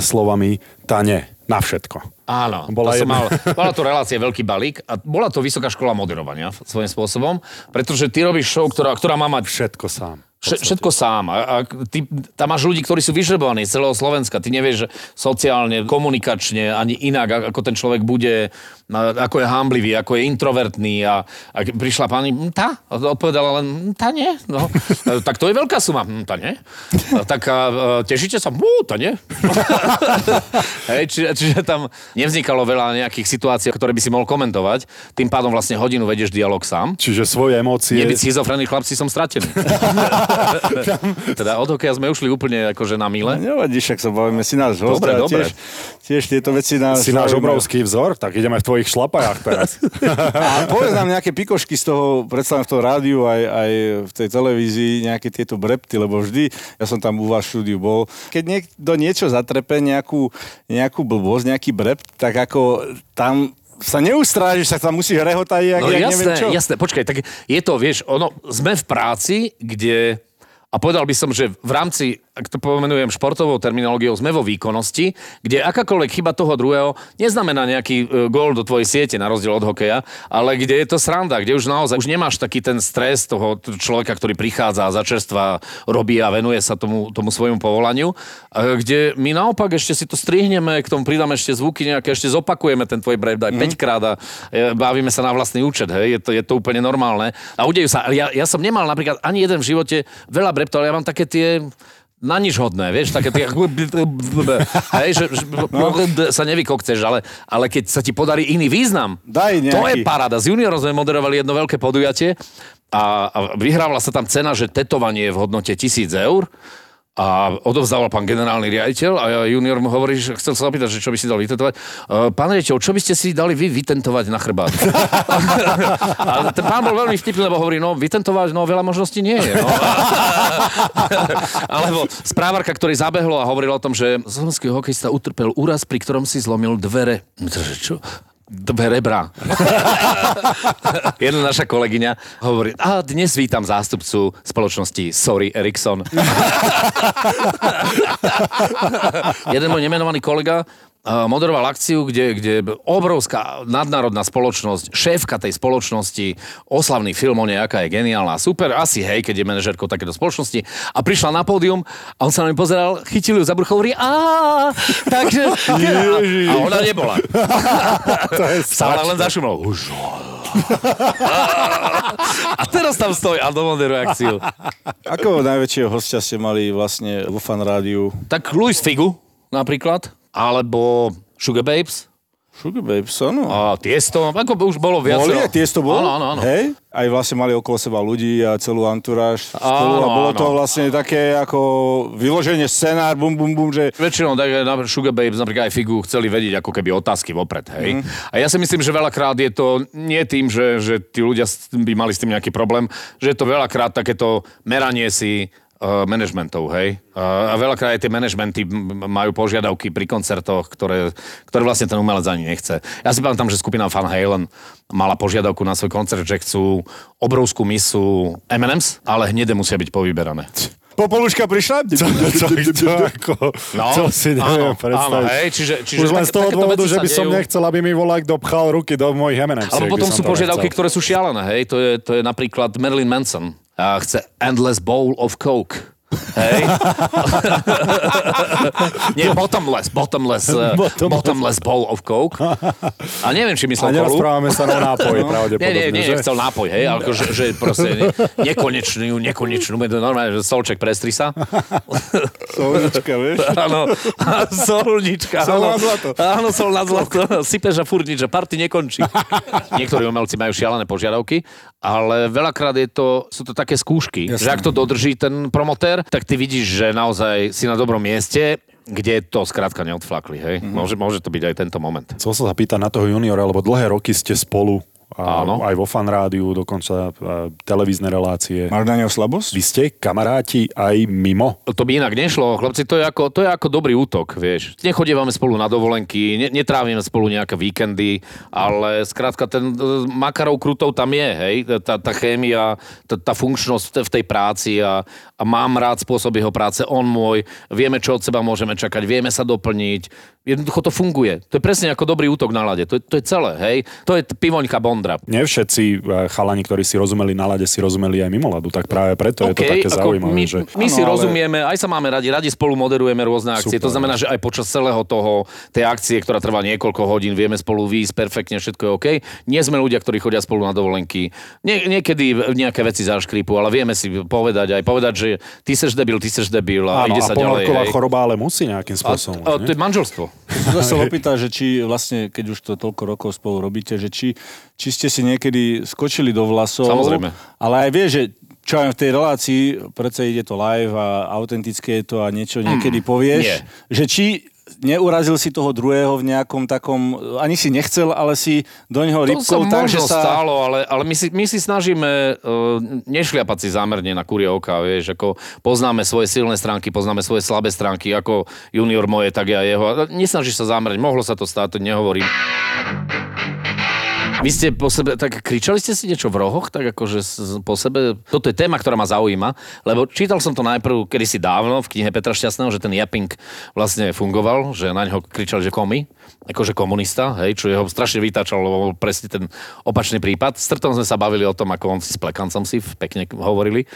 slovami tá nie, na všetko. Áno, bola, to jedna... mal, bola to relácia Veľký balík a bola to vysoká škola moderovania svojím spôsobom, pretože ty robíš show, ktorá, ktorá má mať... Všetko sám. Všetko sám. A, a ty, tam máš ľudí, ktorí sú vyžrebovaní z celého Slovenska. Ty nevieš sociálne, komunikačne, ani inak, ako ten človek bude, ako je hamblivý, ako je introvertný. A, a prišla pani, hm, tá? Odpovedala len, hm, tá nie. No. tak to je veľká suma. Hm, tá nie. Tak a, tešíte sa? Mú, tá nie. Hej, či, čiže tam nevznikalo veľa nejakých situácií, ktoré by si mohol komentovať. Tým pádom vlastne hodinu vedieš dialog sám. Čiže svoje emócie... Nebyť schizofrenný chlapci som stratený. teda od hokeja sme ušli úplne akože na mile. No, nevadí, však sa bavíme, si náš host. Dobre, dobre. Tiež, tiež tieto veci nás... Si náš obrovský vzor, tak ideme v tvojich šlapajách teraz. a povedz nám nejaké pikošky z toho, predstavím v toho rádiu aj, aj v tej televízii, nejaké tieto brepty, lebo vždy, ja som tam u vás v štúdiu bol, keď niekto niečo zatrepe, nejakú, nejakú blbosť, nejaký brept, tak ako tam sa neustrážiš, tak tam musíš rehotať, jak, no, jak jasné, neviem čo. jasné, počkaj, tak je to, vieš, ono, sme v práci, kde A povedal by som, že v rámci, ak to pomenujem športovou terminológiou, sme vo výkonnosti, kde akákoľvek chyba toho druhého neznamená nejaký e, gól do tvojej siete, na rozdiel od hokeja, ale kde je to sranda, kde už naozaj už nemáš taký ten stres toho človeka, ktorý prichádza a začerstva robí a venuje sa tomu, tomu svojmu povolaniu, a kde my naopak ešte si to strihneme, k tomu pridáme ešte zvuky nejaké, ešte zopakujeme ten tvoj brev aj mm. 5 krát a e, bavíme sa na vlastný účet, hej, je to, je to úplne normálne. A udejú sa, ja, ja som nemal napríklad ani jeden v živote veľa breptov, ale ja mám také tie na nič hodné, vieš, také tie... Hej, že, že no. sa nevykokceš, ale, ale keď sa ti podarí iný význam, Daj nejaký. to je paráda. S juniorom sme moderovali jedno veľké podujatie a, a vyhrávala sa tam cena, že tetovanie je v hodnote tisíc eur a odovzdával pán generálny riaditeľ a junior mu hovorí, že chcel sa opýtať, že čo by si dal vytentovať. Uh, pán riaditeľ, čo by ste si dali vy vytentovať na chrbát? a ten pán bol veľmi vtipný, lebo hovorí, no vytentovať, no veľa možností nie je. No. Alebo správarka, ktorý zabehlo a hovoril o tom, že slovenský hokejista utrpel úraz, pri ktorom si zlomil dvere. Čo? Dve rebra. Jedna naša kolegyňa hovorí, a dnes vítam zástupcu spoločnosti Sorry Ericsson. Jeden môj nemenovaný kolega moderoval akciu, kde, kde obrovská nadnárodná spoločnosť, šéfka tej spoločnosti, oslavný film o nejaká je geniálna, super, asi hej, keď je manažerkou takéto spoločnosti a prišla na pódium a on sa na mňa pozeral, chytil ju za brucho, hovorí a takže a ona nebola. to je Stále len zašumol. Už a teraz tam stojí a domoderuje akciu. Ako najväčšieho hostia ste mali vlastne vo fan rádiu? Tak Luis Figu napríklad alebo Sugar Babes. Sugar Babes, áno. A Tiesto, ako už bolo viac. Boli, Tiesto bolo? Áno, áno, áno. Hej? Aj vlastne mali okolo seba ľudí a celú antúraž spolu áno, a bolo áno. to vlastne také ako vyloženie scenár, bum, bum, bum, že... Väčšinou tak na Sugar Babes, napríklad aj Figu, chceli vedieť ako keby otázky vopred, hej. Mm. A ja si myslím, že veľakrát je to nie tým, že, že tí ľudia by mali s tým nejaký problém, že je to veľakrát takéto meranie si manažmentov, hej. Uh, a veľakrát aj tie manažmenty majú požiadavky pri koncertoch, ktoré, ktoré vlastne ten umelec ani nechce. Ja si pamätám, že skupina Van Halen mala požiadavku na svoj koncert, že chcú obrovskú misu M&M's, ale hnede musia byť povyberané. Popoluška prišla? Co, co, čo, ako, no, to si neviem áno, predstaviť. Áno, hej, čiže, čiže Už len z toho dôvodu, že by som dejú... nechcel, aby mi volák dopchal ruky do mojich M&M's. Ale potom sú požiadavky, nechcel. ktoré sú šialené, hej. To je, to je napríklad Marilyn Manson a chce Endless Bowl of Coke. Hej? Nie, bottomless, bottomless, uh, bottomless bowl of coke. A neviem, či myslel A nerozprávame sa na nápoj, pravdepodobne. Nie, nie, nie, chcel nápoj, hej, ale že, že proste ne, nekonečnú, nekonečnú, normálne, že solček prestri sa. Solnička, vieš? Áno, solnička. Sol na zlato. Áno, sol na zlato. Sypeš a furt nič, že party nekončí. Niektorí umelci majú šialené požiadavky, ale veľakrát je to, sú to také skúšky, Jasne. že ak to dodrží ten promotér, tak ty vidíš, že naozaj si na dobrom mieste kde to skrátka neodflakli, hej? Mm-hmm. Môže, môže to byť aj tento moment. Chcel sa zapýtať na toho juniora, lebo dlhé roky ste spolu a Áno. aj vo fanrádiu, dokonca televízne relácie. Máš na neho slabosť? Vy ste kamaráti aj mimo? To by inak nešlo, chlapci, to je ako, to je ako dobrý útok, vieš. Nechodievame spolu na dovolenky, ne, netrávime spolu nejaké víkendy, ale skrátka ten e, makarov krutov tam je, hej, tá, tá chémia, tá, tá funkčnosť v tej práci a, a mám rád spôsob jeho práce, on môj, vieme, čo od seba môžeme čakať, vieme sa doplniť, jednoducho to funguje. To je presne ako dobrý útok na lade, to je, to je celé, hej. To je pivoňka Bond Vondra. Nie všetci eh, chalani, ktorí si rozumeli na lade, si rozumeli aj mimo ladu, tak práve preto okay, je to také zaujímavé. My, že... my ano, si ale... rozumieme, aj sa máme radi, radi spolu moderujeme rôzne akcie. Super. To znamená, že aj počas celého toho, tej akcie, ktorá trvá niekoľko hodín, vieme spolu výjsť perfektne, všetko je OK. Nie sme ľudia, ktorí chodia spolu na dovolenky. Nie, niekedy nejaké veci zaškrípu, ale vieme si povedať aj povedať, že ty seš debil, ty seš debil a Áno, ide sa a ďalej. Hej. choroba ale musí nejakým spôsobom. A, a, to je manželstvo. Som sa opýtať, že či vlastne, keď už to toľko rokov spolu robíte, že či či ste si niekedy skočili do vlasov. Samozrejme. Ale aj vie, že čo aj v tej relácii, predsa ide to live a autentické je to a niečo niekedy mm, povieš, nie. že či neurazil si toho druhého v nejakom takom, ani si nechcel, ale si do neho rybkou tak, že sa... stálo, ale, ale my, si, my si snažíme uh, nešliapať si zámerne na kurie oka, vieš, ako poznáme svoje silné stránky, poznáme svoje slabé stránky, ako junior moje, tak ja jeho. Nesnažíš sa zámerne, mohlo sa to stáť, to nehovorím. Vy ste po sebe, tak kričali ste si niečo v rohoch, tak akože po sebe, toto je téma, ktorá ma zaujíma, lebo čítal som to najprv kedysi dávno v knihe Petra Šťastného, že ten Japing vlastne fungoval, že na neho kričali, že komi, akože komunista, hej, čo jeho strašne vytáčal, lebo presne ten opačný prípad. S Trtom sme sa bavili o tom, ako on si s plekancom si pekne hovorili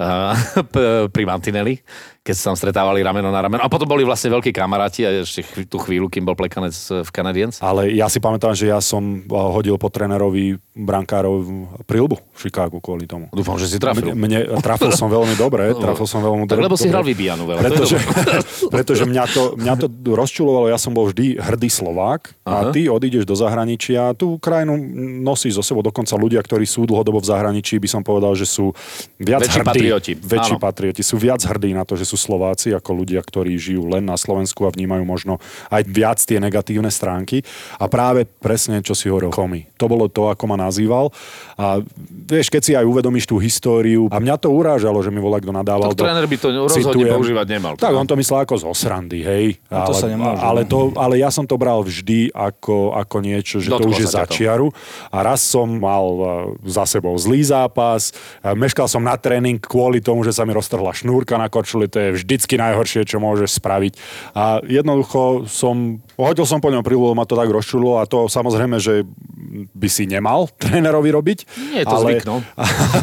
p- pri Mantinelli, keď sa tam stretávali rameno na rameno. A potom boli vlastne veľkí kamaráti a ešte tú chvíľu, kým bol plekanec eh, v Canadiens. Ale ja si pamätám, že ja som uh, hodil po trénerovi brankárov prilbu v Chicagu kvôli tomu. Dúfam, že si trafil. Mne, mne, trafil som veľmi dobre, trafil som veľmi Tak dobre. lebo si hral vybíjanu veľa. Pretože, pretože mňa, to, mňa to rozčulovalo, ja som bol vždy hrdý Slovák a Aha. ty odídeš do zahraničia, tú krajinu nosíš zo sebou, dokonca ľudia, ktorí sú dlhodobo v zahraničí, by som povedal, že sú viac Väčší hrdí. patrioti. Väčší Áno. patrioti. Sú viac hrdí na to, že sú Slováci, ako ľudia, ktorí žijú len na Slovensku a vnímajú možno aj viac tie negatívne stránky. A práve presne, čo si hovoril, komi. To bolo to, ako ma nazýval. A vieš, keď si aj uvedomíš tú históriu, a mňa to urážalo, že mi volá kto nadával. Tak tréner by to rozhodne používať nemal. Tak on to myslel ako zo srandy, hej. A to ale, sa nemôže, ale, no. to, ale ja som to bral vždy ako, ako niečo, že to už je sa za ťa to. čiaru. A raz som mal uh, za sebou zlý zápas, uh, meškal som na tréning kvôli tomu, že sa mi roztrhla šnúrka na korčuli, to je vždycky najhoršie, čo môžeš spraviť. A jednoducho som, hodil som po ňom prílu, ma to tak rozčulo a to samozrejme, že by si nemal trénerovi robiť. Nie je to zvyk, no.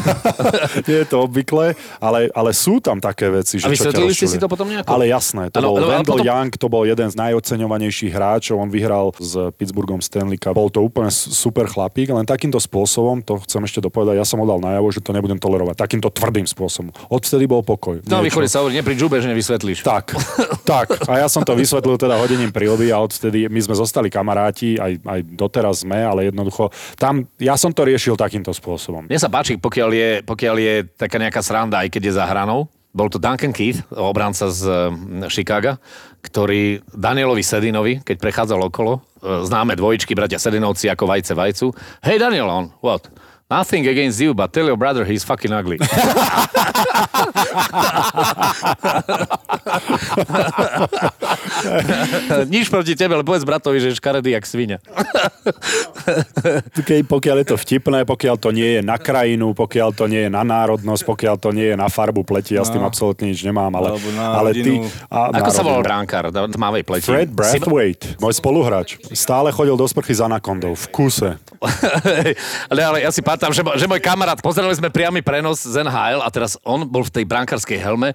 Nie je to obvyklé, ale, ale sú tam také veci. Že A vysvetlili ste si to potom nejako? Ale jasné, to Áno, bol ale- ale Wendell potom- Young, to bol jeden z najoceňovanejších hráčov, on vyhral s Pittsburghom Stanley Cup. Bol to úplne super chlapík, len takýmto spôsobom, to chcem ešte dopovedať, ja som ho dal najavo, že to nebudem tolerovať. Takýmto tvrdým spôsobom. Odvtedy bol pokoj. No, východe sa hovorí, nepri džube, že nevysvetlíš. tak, tak. A ja som to vysvetlil teda hodením prilby a odtedy my sme zostali kamaráti, aj, aj doteraz sme, ale jednoducho tam, ja som to riešil takýmto spôsobom. Mne sa páči, pokiaľ je, pokiaľ je taká nejaká sranda, aj keď je za hranou. Bol to Duncan Keith, obranca z Chicaga, ktorý Danielovi Sedinovi, keď prechádzal okolo, eh, známe dvojičky, bratia Sedinovci ako vajce vajcu. Hey Daniel, on, what? Nothing against you, but tell your brother he's fucking ugly. Nič proti tebe, ale povedz bratovi, že je škaredý jak svinia. Keď, pokiaľ je to vtipné, pokiaľ to nie je na krajinu, pokiaľ to nie je na národnosť, pokiaľ to nie je na farbu pleti, ja s tým absolútne nič nemám, ale, ale ty... A, Ako sa volal bránkár? Tmavej pleti. Fred Si- Brathwaite, môj spoluhráč. Stále chodil do sprchy za nakondou, v kuse. ale, ale ja si pamätám, že, že môj kamarát, pozerali sme priamy prenos z NHL a teraz on bol v tej brankárskej helme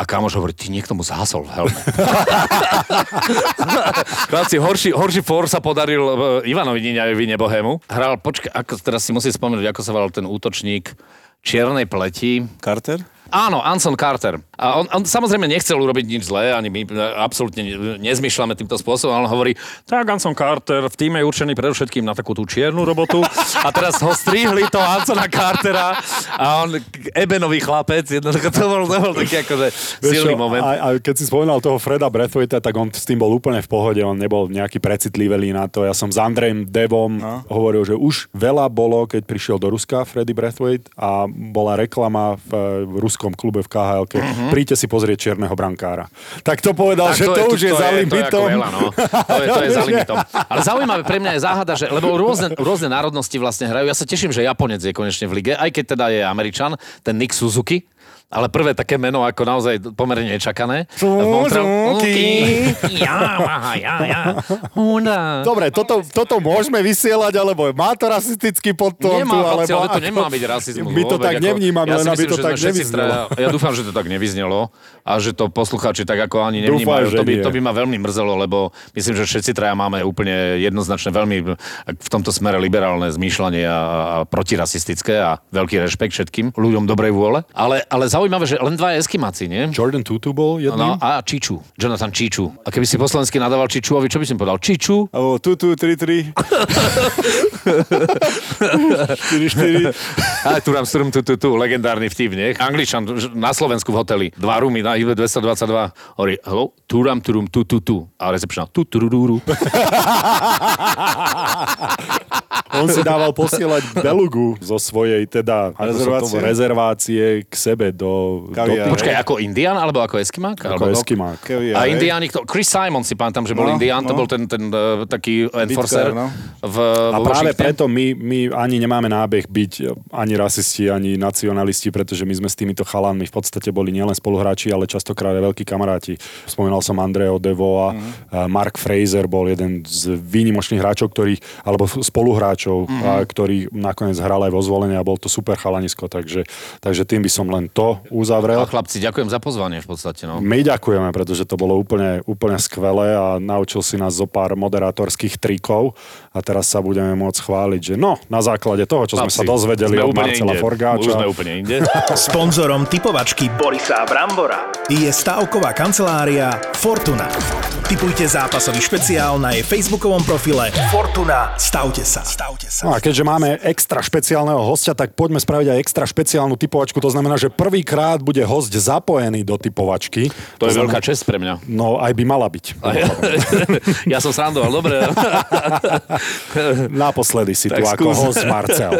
a kamoš hovorí, ty niekto mu zhasol v helme. Chlapci, horší, horší for sa podaril eh, Ivanovi Niňajovi Nebohému. Hral, počkaj, ako, teraz si musím spomenúť, ako sa volal ten útočník čiernej pleti. Carter? Áno, Anson Carter. A on, on samozrejme nechcel urobiť nič zlé, ani my e, absolútne ne- nezmyšľame týmto spôsobom, ale on hovorí, tak Anson Carter v týme je určený predovšetkým na takú tú čiernu robotu. A teraz ho strihli to Ansona Cartera a on, Ebenový chlapec, jednoducho to bol, to bol taký akože silný moment. A, a keď si spomínal toho Freda Brathwaite'a, tak on s tým bol úplne v pohode, on nebol nejaký precitlivý na to. Ja som s Andrejom Devom no. hovoril, že už veľa bolo, keď prišiel do Ruska Freddy Brathwaite a bola reklama v, eh, v ruskom klube v KHL, uh-huh. príďte si pozrieť čierneho brankára. Tak to povedal, že to, už je, za To je limitom. ako veľa, no. to, je, to je za limitom. Ale zaujímavé pre mňa je záhada, že, lebo rôzne, rôzne národnosti vlastne hrajú. Ja sa teším, že Japonec je konečne v lige, aj keď teda je Američan, ten Nick Suzuki. Ale prvé také meno, ako naozaj pomerne nečakané. Dobre, toto, toto môžeme vysielať, alebo má to rasistický podtón tu, Nemá, alebo... ale to nemá byť rasizmus. My to vôbec, tak nevnímame, ja len aby to tak nevyznelo. Ja dúfam, že to tak nevyznelo a že to poslucháči tak ako ani nevnímajú. To by, nie. to by ma veľmi mrzelo, lebo myslím, že všetci traja máme úplne jednoznačne veľmi v tomto smere liberálne zmýšľanie a, a protirasistické a veľký rešpekt všetkým ľuďom dobrej vôle. Ale, ale zaujímavé, že len dva eskimáci, nie? Jordan Tutu bol jedným? No a Čiču, Jonathan Čiču. A keby si po slovensky nadával Čičuovi, čo by si mi povedal? Čiču? Alebo tu, tu, tri, tri. 4, 4. A tu nám strum, tu, tu, tu, legendárny vtip, nie? Angličan na Slovensku v hoteli, dva rumy na IB 222, hovorí, hello, turam, turum, tu, tu, tu. A recepčná, tu, tu, tu, tu. On si dával posielať belugu zo svojej teda Rezervácie? rezervácie k sebe do... do Kaviár. tých- Počkaj, ako Indian alebo ako Eskimák? Ako Alebo- Eskimák. Kaviár, A. Indiáni, kto, Chris Simon si pamätám, že bol No, Indián, to no. bol ten, ten uh, taký enforcer no. v, A vo práve Washingtone. preto my, my ani nemáme nábeh byť ani rasisti, ani nacionalisti, pretože my sme s týmito chalanmi v podstate boli nielen spoluhráči, ale častokrát aj veľkí kamaráti. Spomínal som Andreo Devoa, mm. Mark Fraser bol jeden z výnimočných hráčov, ktorých, alebo spoluhráčov, mm. a, ktorý nakoniec hral aj vo zvolení a bol to super chalanisko, takže, takže tým by som len to uzavrel. A chlapci, ďakujem za pozvanie v podstate. No. My ďakujeme, pretože to bolo úplne, úplne skvelé a naučil si nás zo pár moderátorských trikov a teraz sa budeme môcť chváliť, že no, na základe toho, čo sme Chlapci, sa dozvedeli sme od Marcela inde. Už Forgáča, sme úplne inde. Sponzorom typovačky Borisa Brambora je stavková kancelária Fortuna. Typujte zápasový špeciál na jej facebookovom profile Fortuna. Stavte sa. Stavte sa. No a keďže máme extra špeciálneho hostia, tak poďme spraviť aj extra špeciálnu typovačku. To znamená, že prvýkrát bude host zapojený do typovačky. To je znamená- veľká čest pre mňa. No, aj by mala byť. Ja, ja som srandoval, dobre. Naposledy si tu Tak ako skús. host Marcel.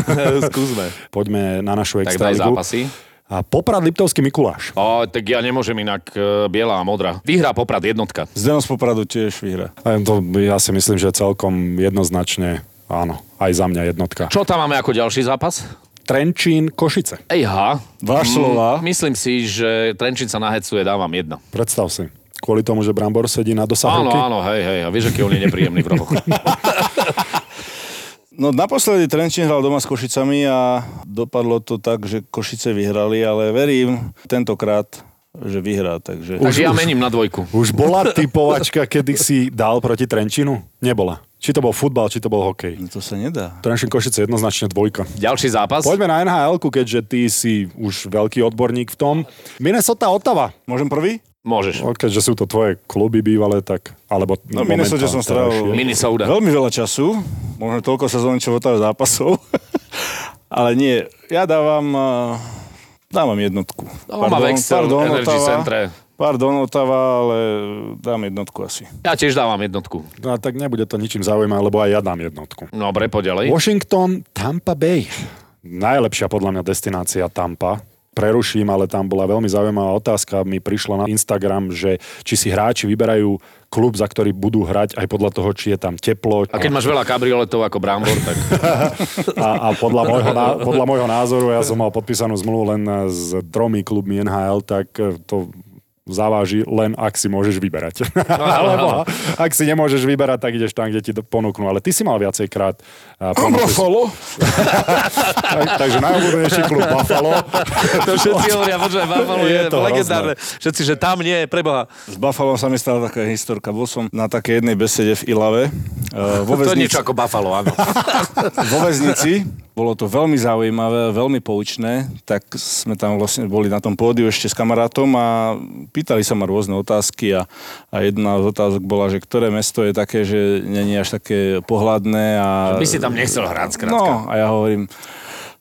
Skúsme. Poďme na našu Tak daj extraligu. zápasy. A Poprad Liptovský Mikuláš. O, tak ja nemôžem inak e, biela a modrá. Vyhrá Poprad jednotka. Zdeno z Popradu tiež To ja si myslím, že celkom jednoznačne áno, aj za mňa jednotka. Čo tam máme ako ďalší zápas? Trenčín, Košice. Ejha. Váš slova. Myslím si, že Trenčín sa nahecuje, dávam jedna. Predstav si. Kvôli tomu, že Brambor sedí na Áno, dosahovke. áno, hej, hej. A vieš, aký on je nepríjemný v rohoch. No naposledy Trenčín hral doma s Košicami a dopadlo to tak, že Košice vyhrali, ale verím tentokrát, že vyhrá. Takže... Takže ja mením na dvojku. Už bola typovačka, kedy si dal proti Trenčinu? Nebola. Či to bol futbal, či to bol hokej. No to sa nedá. Trenčín Košice jednoznačne dvojka. Ďalší zápas. Poďme na nhl keďže ty si už veľký odborník v tom. Minnesota Ottawa. Môžem prvý? Môžeš. No, Keďže sú to tvoje kluby bývalé, tak... Alebo No, Minnesota som strávil. Minnesota. veľmi veľa času. Možno toľko sezón, čo Otave zápasov. ale nie, ja dávam, uh, dávam jednotku. No, v Excel Energy Centre. Pardon, Otava, ale dám jednotku asi. Ja tiež dávam jednotku. No, tak nebude to ničím zaujímavé, lebo aj ja dám jednotku. Dobre, poďalej. Washington, Tampa Bay. Najlepšia podľa mňa destinácia Tampa. Preruším, ale tam bola veľmi zaujímavá otázka. Mi prišlo na Instagram, že či si hráči vyberajú klub, za ktorý budú hrať aj podľa toho, či je tam teplo. A keď máš veľa kabrioletov ako Brambor, tak a, a podľa, môjho, podľa môjho názoru, ja som mal podpísanú zmluvu len s tromi klubmi NHL, tak to zaváži len ak si môžeš vyberať. Alebo ak si nemôžeš vyberať, tak ideš tam, kde ti to ponúknú. Ale ty si mal viacej krát uh. Buffalo? Tak, takže najobľúbenejší klub Buffalo. to všetci hovoria, počkaj, Buffalo je, Je to legendárne. Všetci, že tam nie, preboha. S Buffalo sa mi stala taká historka. Bol som na takej jednej besede v Ilave. Uh, vo, To je väznici, niečo ako Buffalo, áno. vo väznici. Bolo to veľmi zaujímavé, veľmi poučné. Tak sme tam vlastne boli na tom pódiu ešte s kamarátom a pýtali sa ma rôzne otázky a, a jedna z otázok bola, že ktoré mesto je také, že není až také pohľadné a... By si tam nechcel hrať, skrátka. No, a ja hovorím,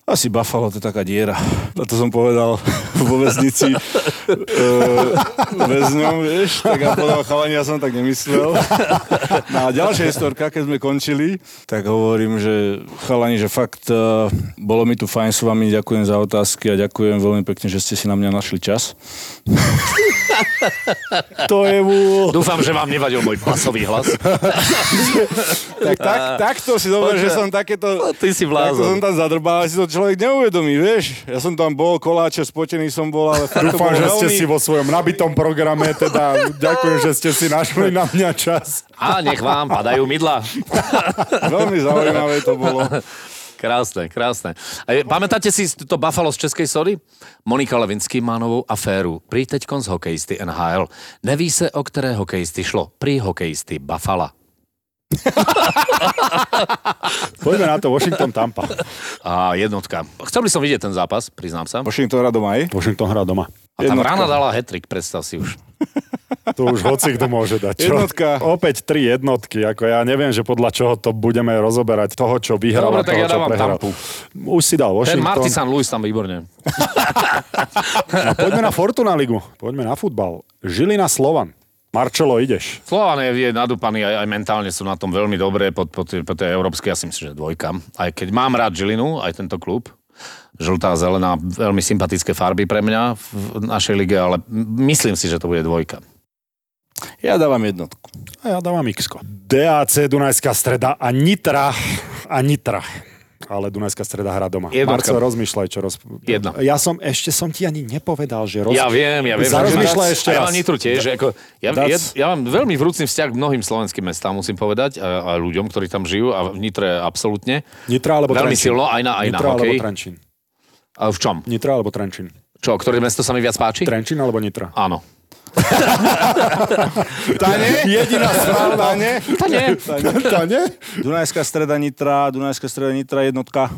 asi Buffalo, to je taká diera. A to som povedal vo väznici e, väzňom, vieš, tak ja povedal chalani, ja som tak nemyslel. No a ďalšia historka, keď sme končili, tak hovorím, že chalani, že fakt e, bolo mi tu fajn s vami, ďakujem za otázky a ďakujem veľmi pekne, že ste si na mňa našli čas. To je mu... Dúfam, že vám nevadil môj basový hlas. Tak, tak, takto si dobre, že som takéto... Ty si Takto som blázon. tam zadrbal, ale si to človek neuvedomí, vieš. Ja som tam bol, koláče, spotený som bol, ale Dúfam, že ste si vo svojom nabitom programe, teda ďakujem, že ste si našli na mňa čas. A nech vám padajú mydla. Veľmi zaujímavé to bolo. Krásne, krásne. A je- pamätáte si to Buffalo z Českej Sody? Monika Levinsky má novou aféru. Prý teďkon z hokejisty NHL. Neví se, o které hokejisty šlo. Prý hokejisty Buffalo. Poďme na to Washington Tampa. A jednotka. Chcel by som vidieť ten zápas, priznám sa. Washington hrá doma aj? Washington hrá doma. A tam jednotka. rána dala hetrik, predstav si už. To už hoci kto môže dať. Čo? Jednotka. Opäť tri jednotky. Ako ja neviem, že podľa čoho to budeme rozoberať. Toho, čo vyhral Dobre, a tak toho, ja čo prehral. Tampu. Už si dal Ten Washington. Marty San Luis tam výborne. A poďme na Fortuna ligu. Poďme na futbal. Žilina Slovan. Marčelo, ideš. Slovan je, je nadúpaný, aj, aj mentálne sú na tom veľmi dobré, pod, pod, pod tej európskej, ja si myslím, že dvojka. Aj keď mám rád Žilinu, aj tento klub, žltá, zelená, veľmi sympatické farby pre mňa v našej lige, ale myslím si, že to bude dvojka. Ja dávam jednotku. A ja dávam x DAC, Dunajská streda a Nitra. A Nitra ale Dunajská streda hrá doma. Jednotka. Marcel, rozmýšľaj, čo roz... Jedna. Ja som, ešte som ti ani nepovedal, že roz... Ja viem, ja viem. Zarozmýšľaj ešte ja raz. mám Nitru tiež, ako, ja, ja, ja, mám veľmi vrúcný vzťah k mnohým slovenským mestám, musím povedať, a, a ľuďom, ktorí tam žijú, a v Nitre absolútne. Nitra alebo Veľmi Trenčín? silno, aj na, aj na Nitra alebo hokej. Trenčín? A v čom? Nitra alebo Trenčín? Čo, ktoré mesto sa mi viac páči? Trenčín alebo Nitra? Áno. Tá nie? Jediná správna. Nie. Tá nie? Dunajská streda Nitra, Dunajská streda Nitra jednotka.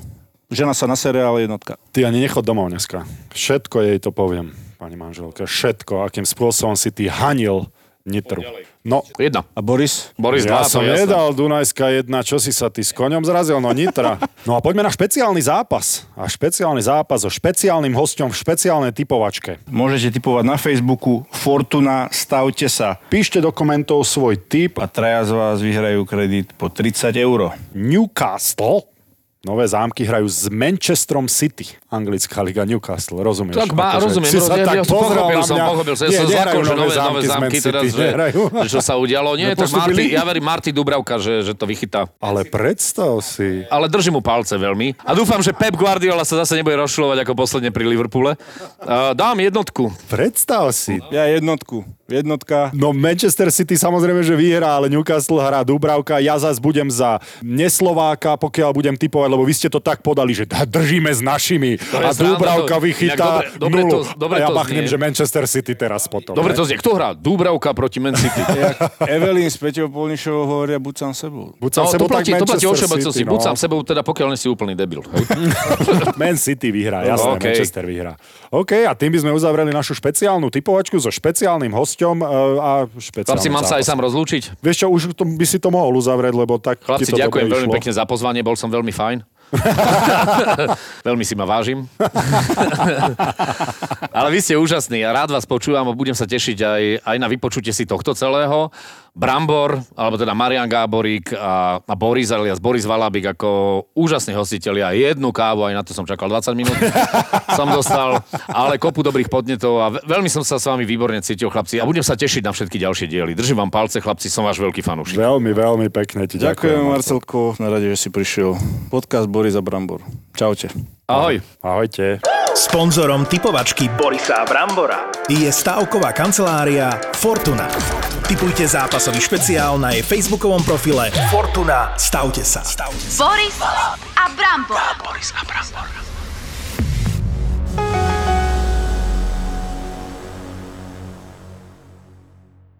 Žena sa na seriál jednotka. Ty ani nechod domov dneska. Všetko jej to poviem, pani manželka. Všetko, akým spôsobom si ty hanil Nitru. No, Jedna. A Boris? Boris ja 2, som nedal Dunajská jedna, čo si sa ty s koňom zrazil? No Nitra. No a poďme na špeciálny zápas. A špeciálny zápas so špeciálnym hosťom v špeciálnej typovačke. Môžete typovať na Facebooku Fortuna, stavte sa. Píšte do komentov svoj tip. A traja z vás vyhrajú kredit po 30 eur. Newcastle. Nové zámky hrajú s Manchesterom City. Anglická liga Newcastle, rozumieš? Tak má, rozumiem, si sa ja, tak ja som pochopil som, pochopil som. Ja Nie, som zlakol, že nové, nové z Man zámky City, teraz, že, že čo sa udialo. Nie, tak Nepostúpili? Marty, ja verím Marty Dubravka, že, že to vychytá. Ale predstav si. Ale držím mu palce veľmi. A dúfam, že Pep Guardiola sa zase nebude rozšľovať ako posledne pri Liverpoole. Uh, dám jednotku. Predstav si. Ja jednotku. Jednotka. No Manchester City samozrejme, že vyhrá, ale Newcastle hrá Dubravka. Ja zase budem za neslováka, pokiaľ budem typovať, lebo vy ste to tak podali, že držíme s našimi. A to- vychytá inak dobre- dobre nulu. to- dobre a ja znie. že Manchester City teraz potom. Dobre to znie. Kto hrá? Dubravka proti Man City. Evelyn s Peťou Polnišovou hovoria buď sám sebou. Buď sám No, sebou, to platí, tak to platí o všeobecnosti. Buď no. sám sebou, teda pokiaľ nie si úplný debil. Man City vyhrá, jasné, OK. Manchester vyhrá. OK, a tým by sme uzavreli našu špeciálnu typovačku so špeciálnym hosťom e, a špeciálnym Chlapci, mám sa aj sám rozlúčiť? Vieš čo, už to, by si to mohol uzavrieť, lebo tak Chlapci, ďakujem veľmi pekne za pozvanie, bol som veľmi fajn. veľmi si ma vážim. Ale vy ste úžasní a rád vás počúvam a budem sa tešiť aj, aj na vypočutie si tohto celého. Brambor, alebo teda Marian Gáborík a, a Boris alias Boris Valabik ako úžasní hostitelia. Jednu kávu, aj na to som čakal 20 minút, som dostal, ale kopu dobrých podnetov a ve- veľmi som sa s vami výborne cítil, chlapci. A budem sa tešiť na všetky ďalšie diely. Držím vám palce, chlapci, som váš veľký fanúšik. Veľmi, veľmi pekne ti ďakujem. Ďakujem, Marcelko, na rade, že si prišiel. Podcast Boris a Brambor. Čaute. Ahoj. Ahojte. Sponzorom typovačky Borisa Brambora je stavková kancelária Fortuna. Typujte zápasový špeciál na jej facebookovom profile Fortuna. Stavte sa. Stavte sa. Boris a Brambor. Boris a Brambor.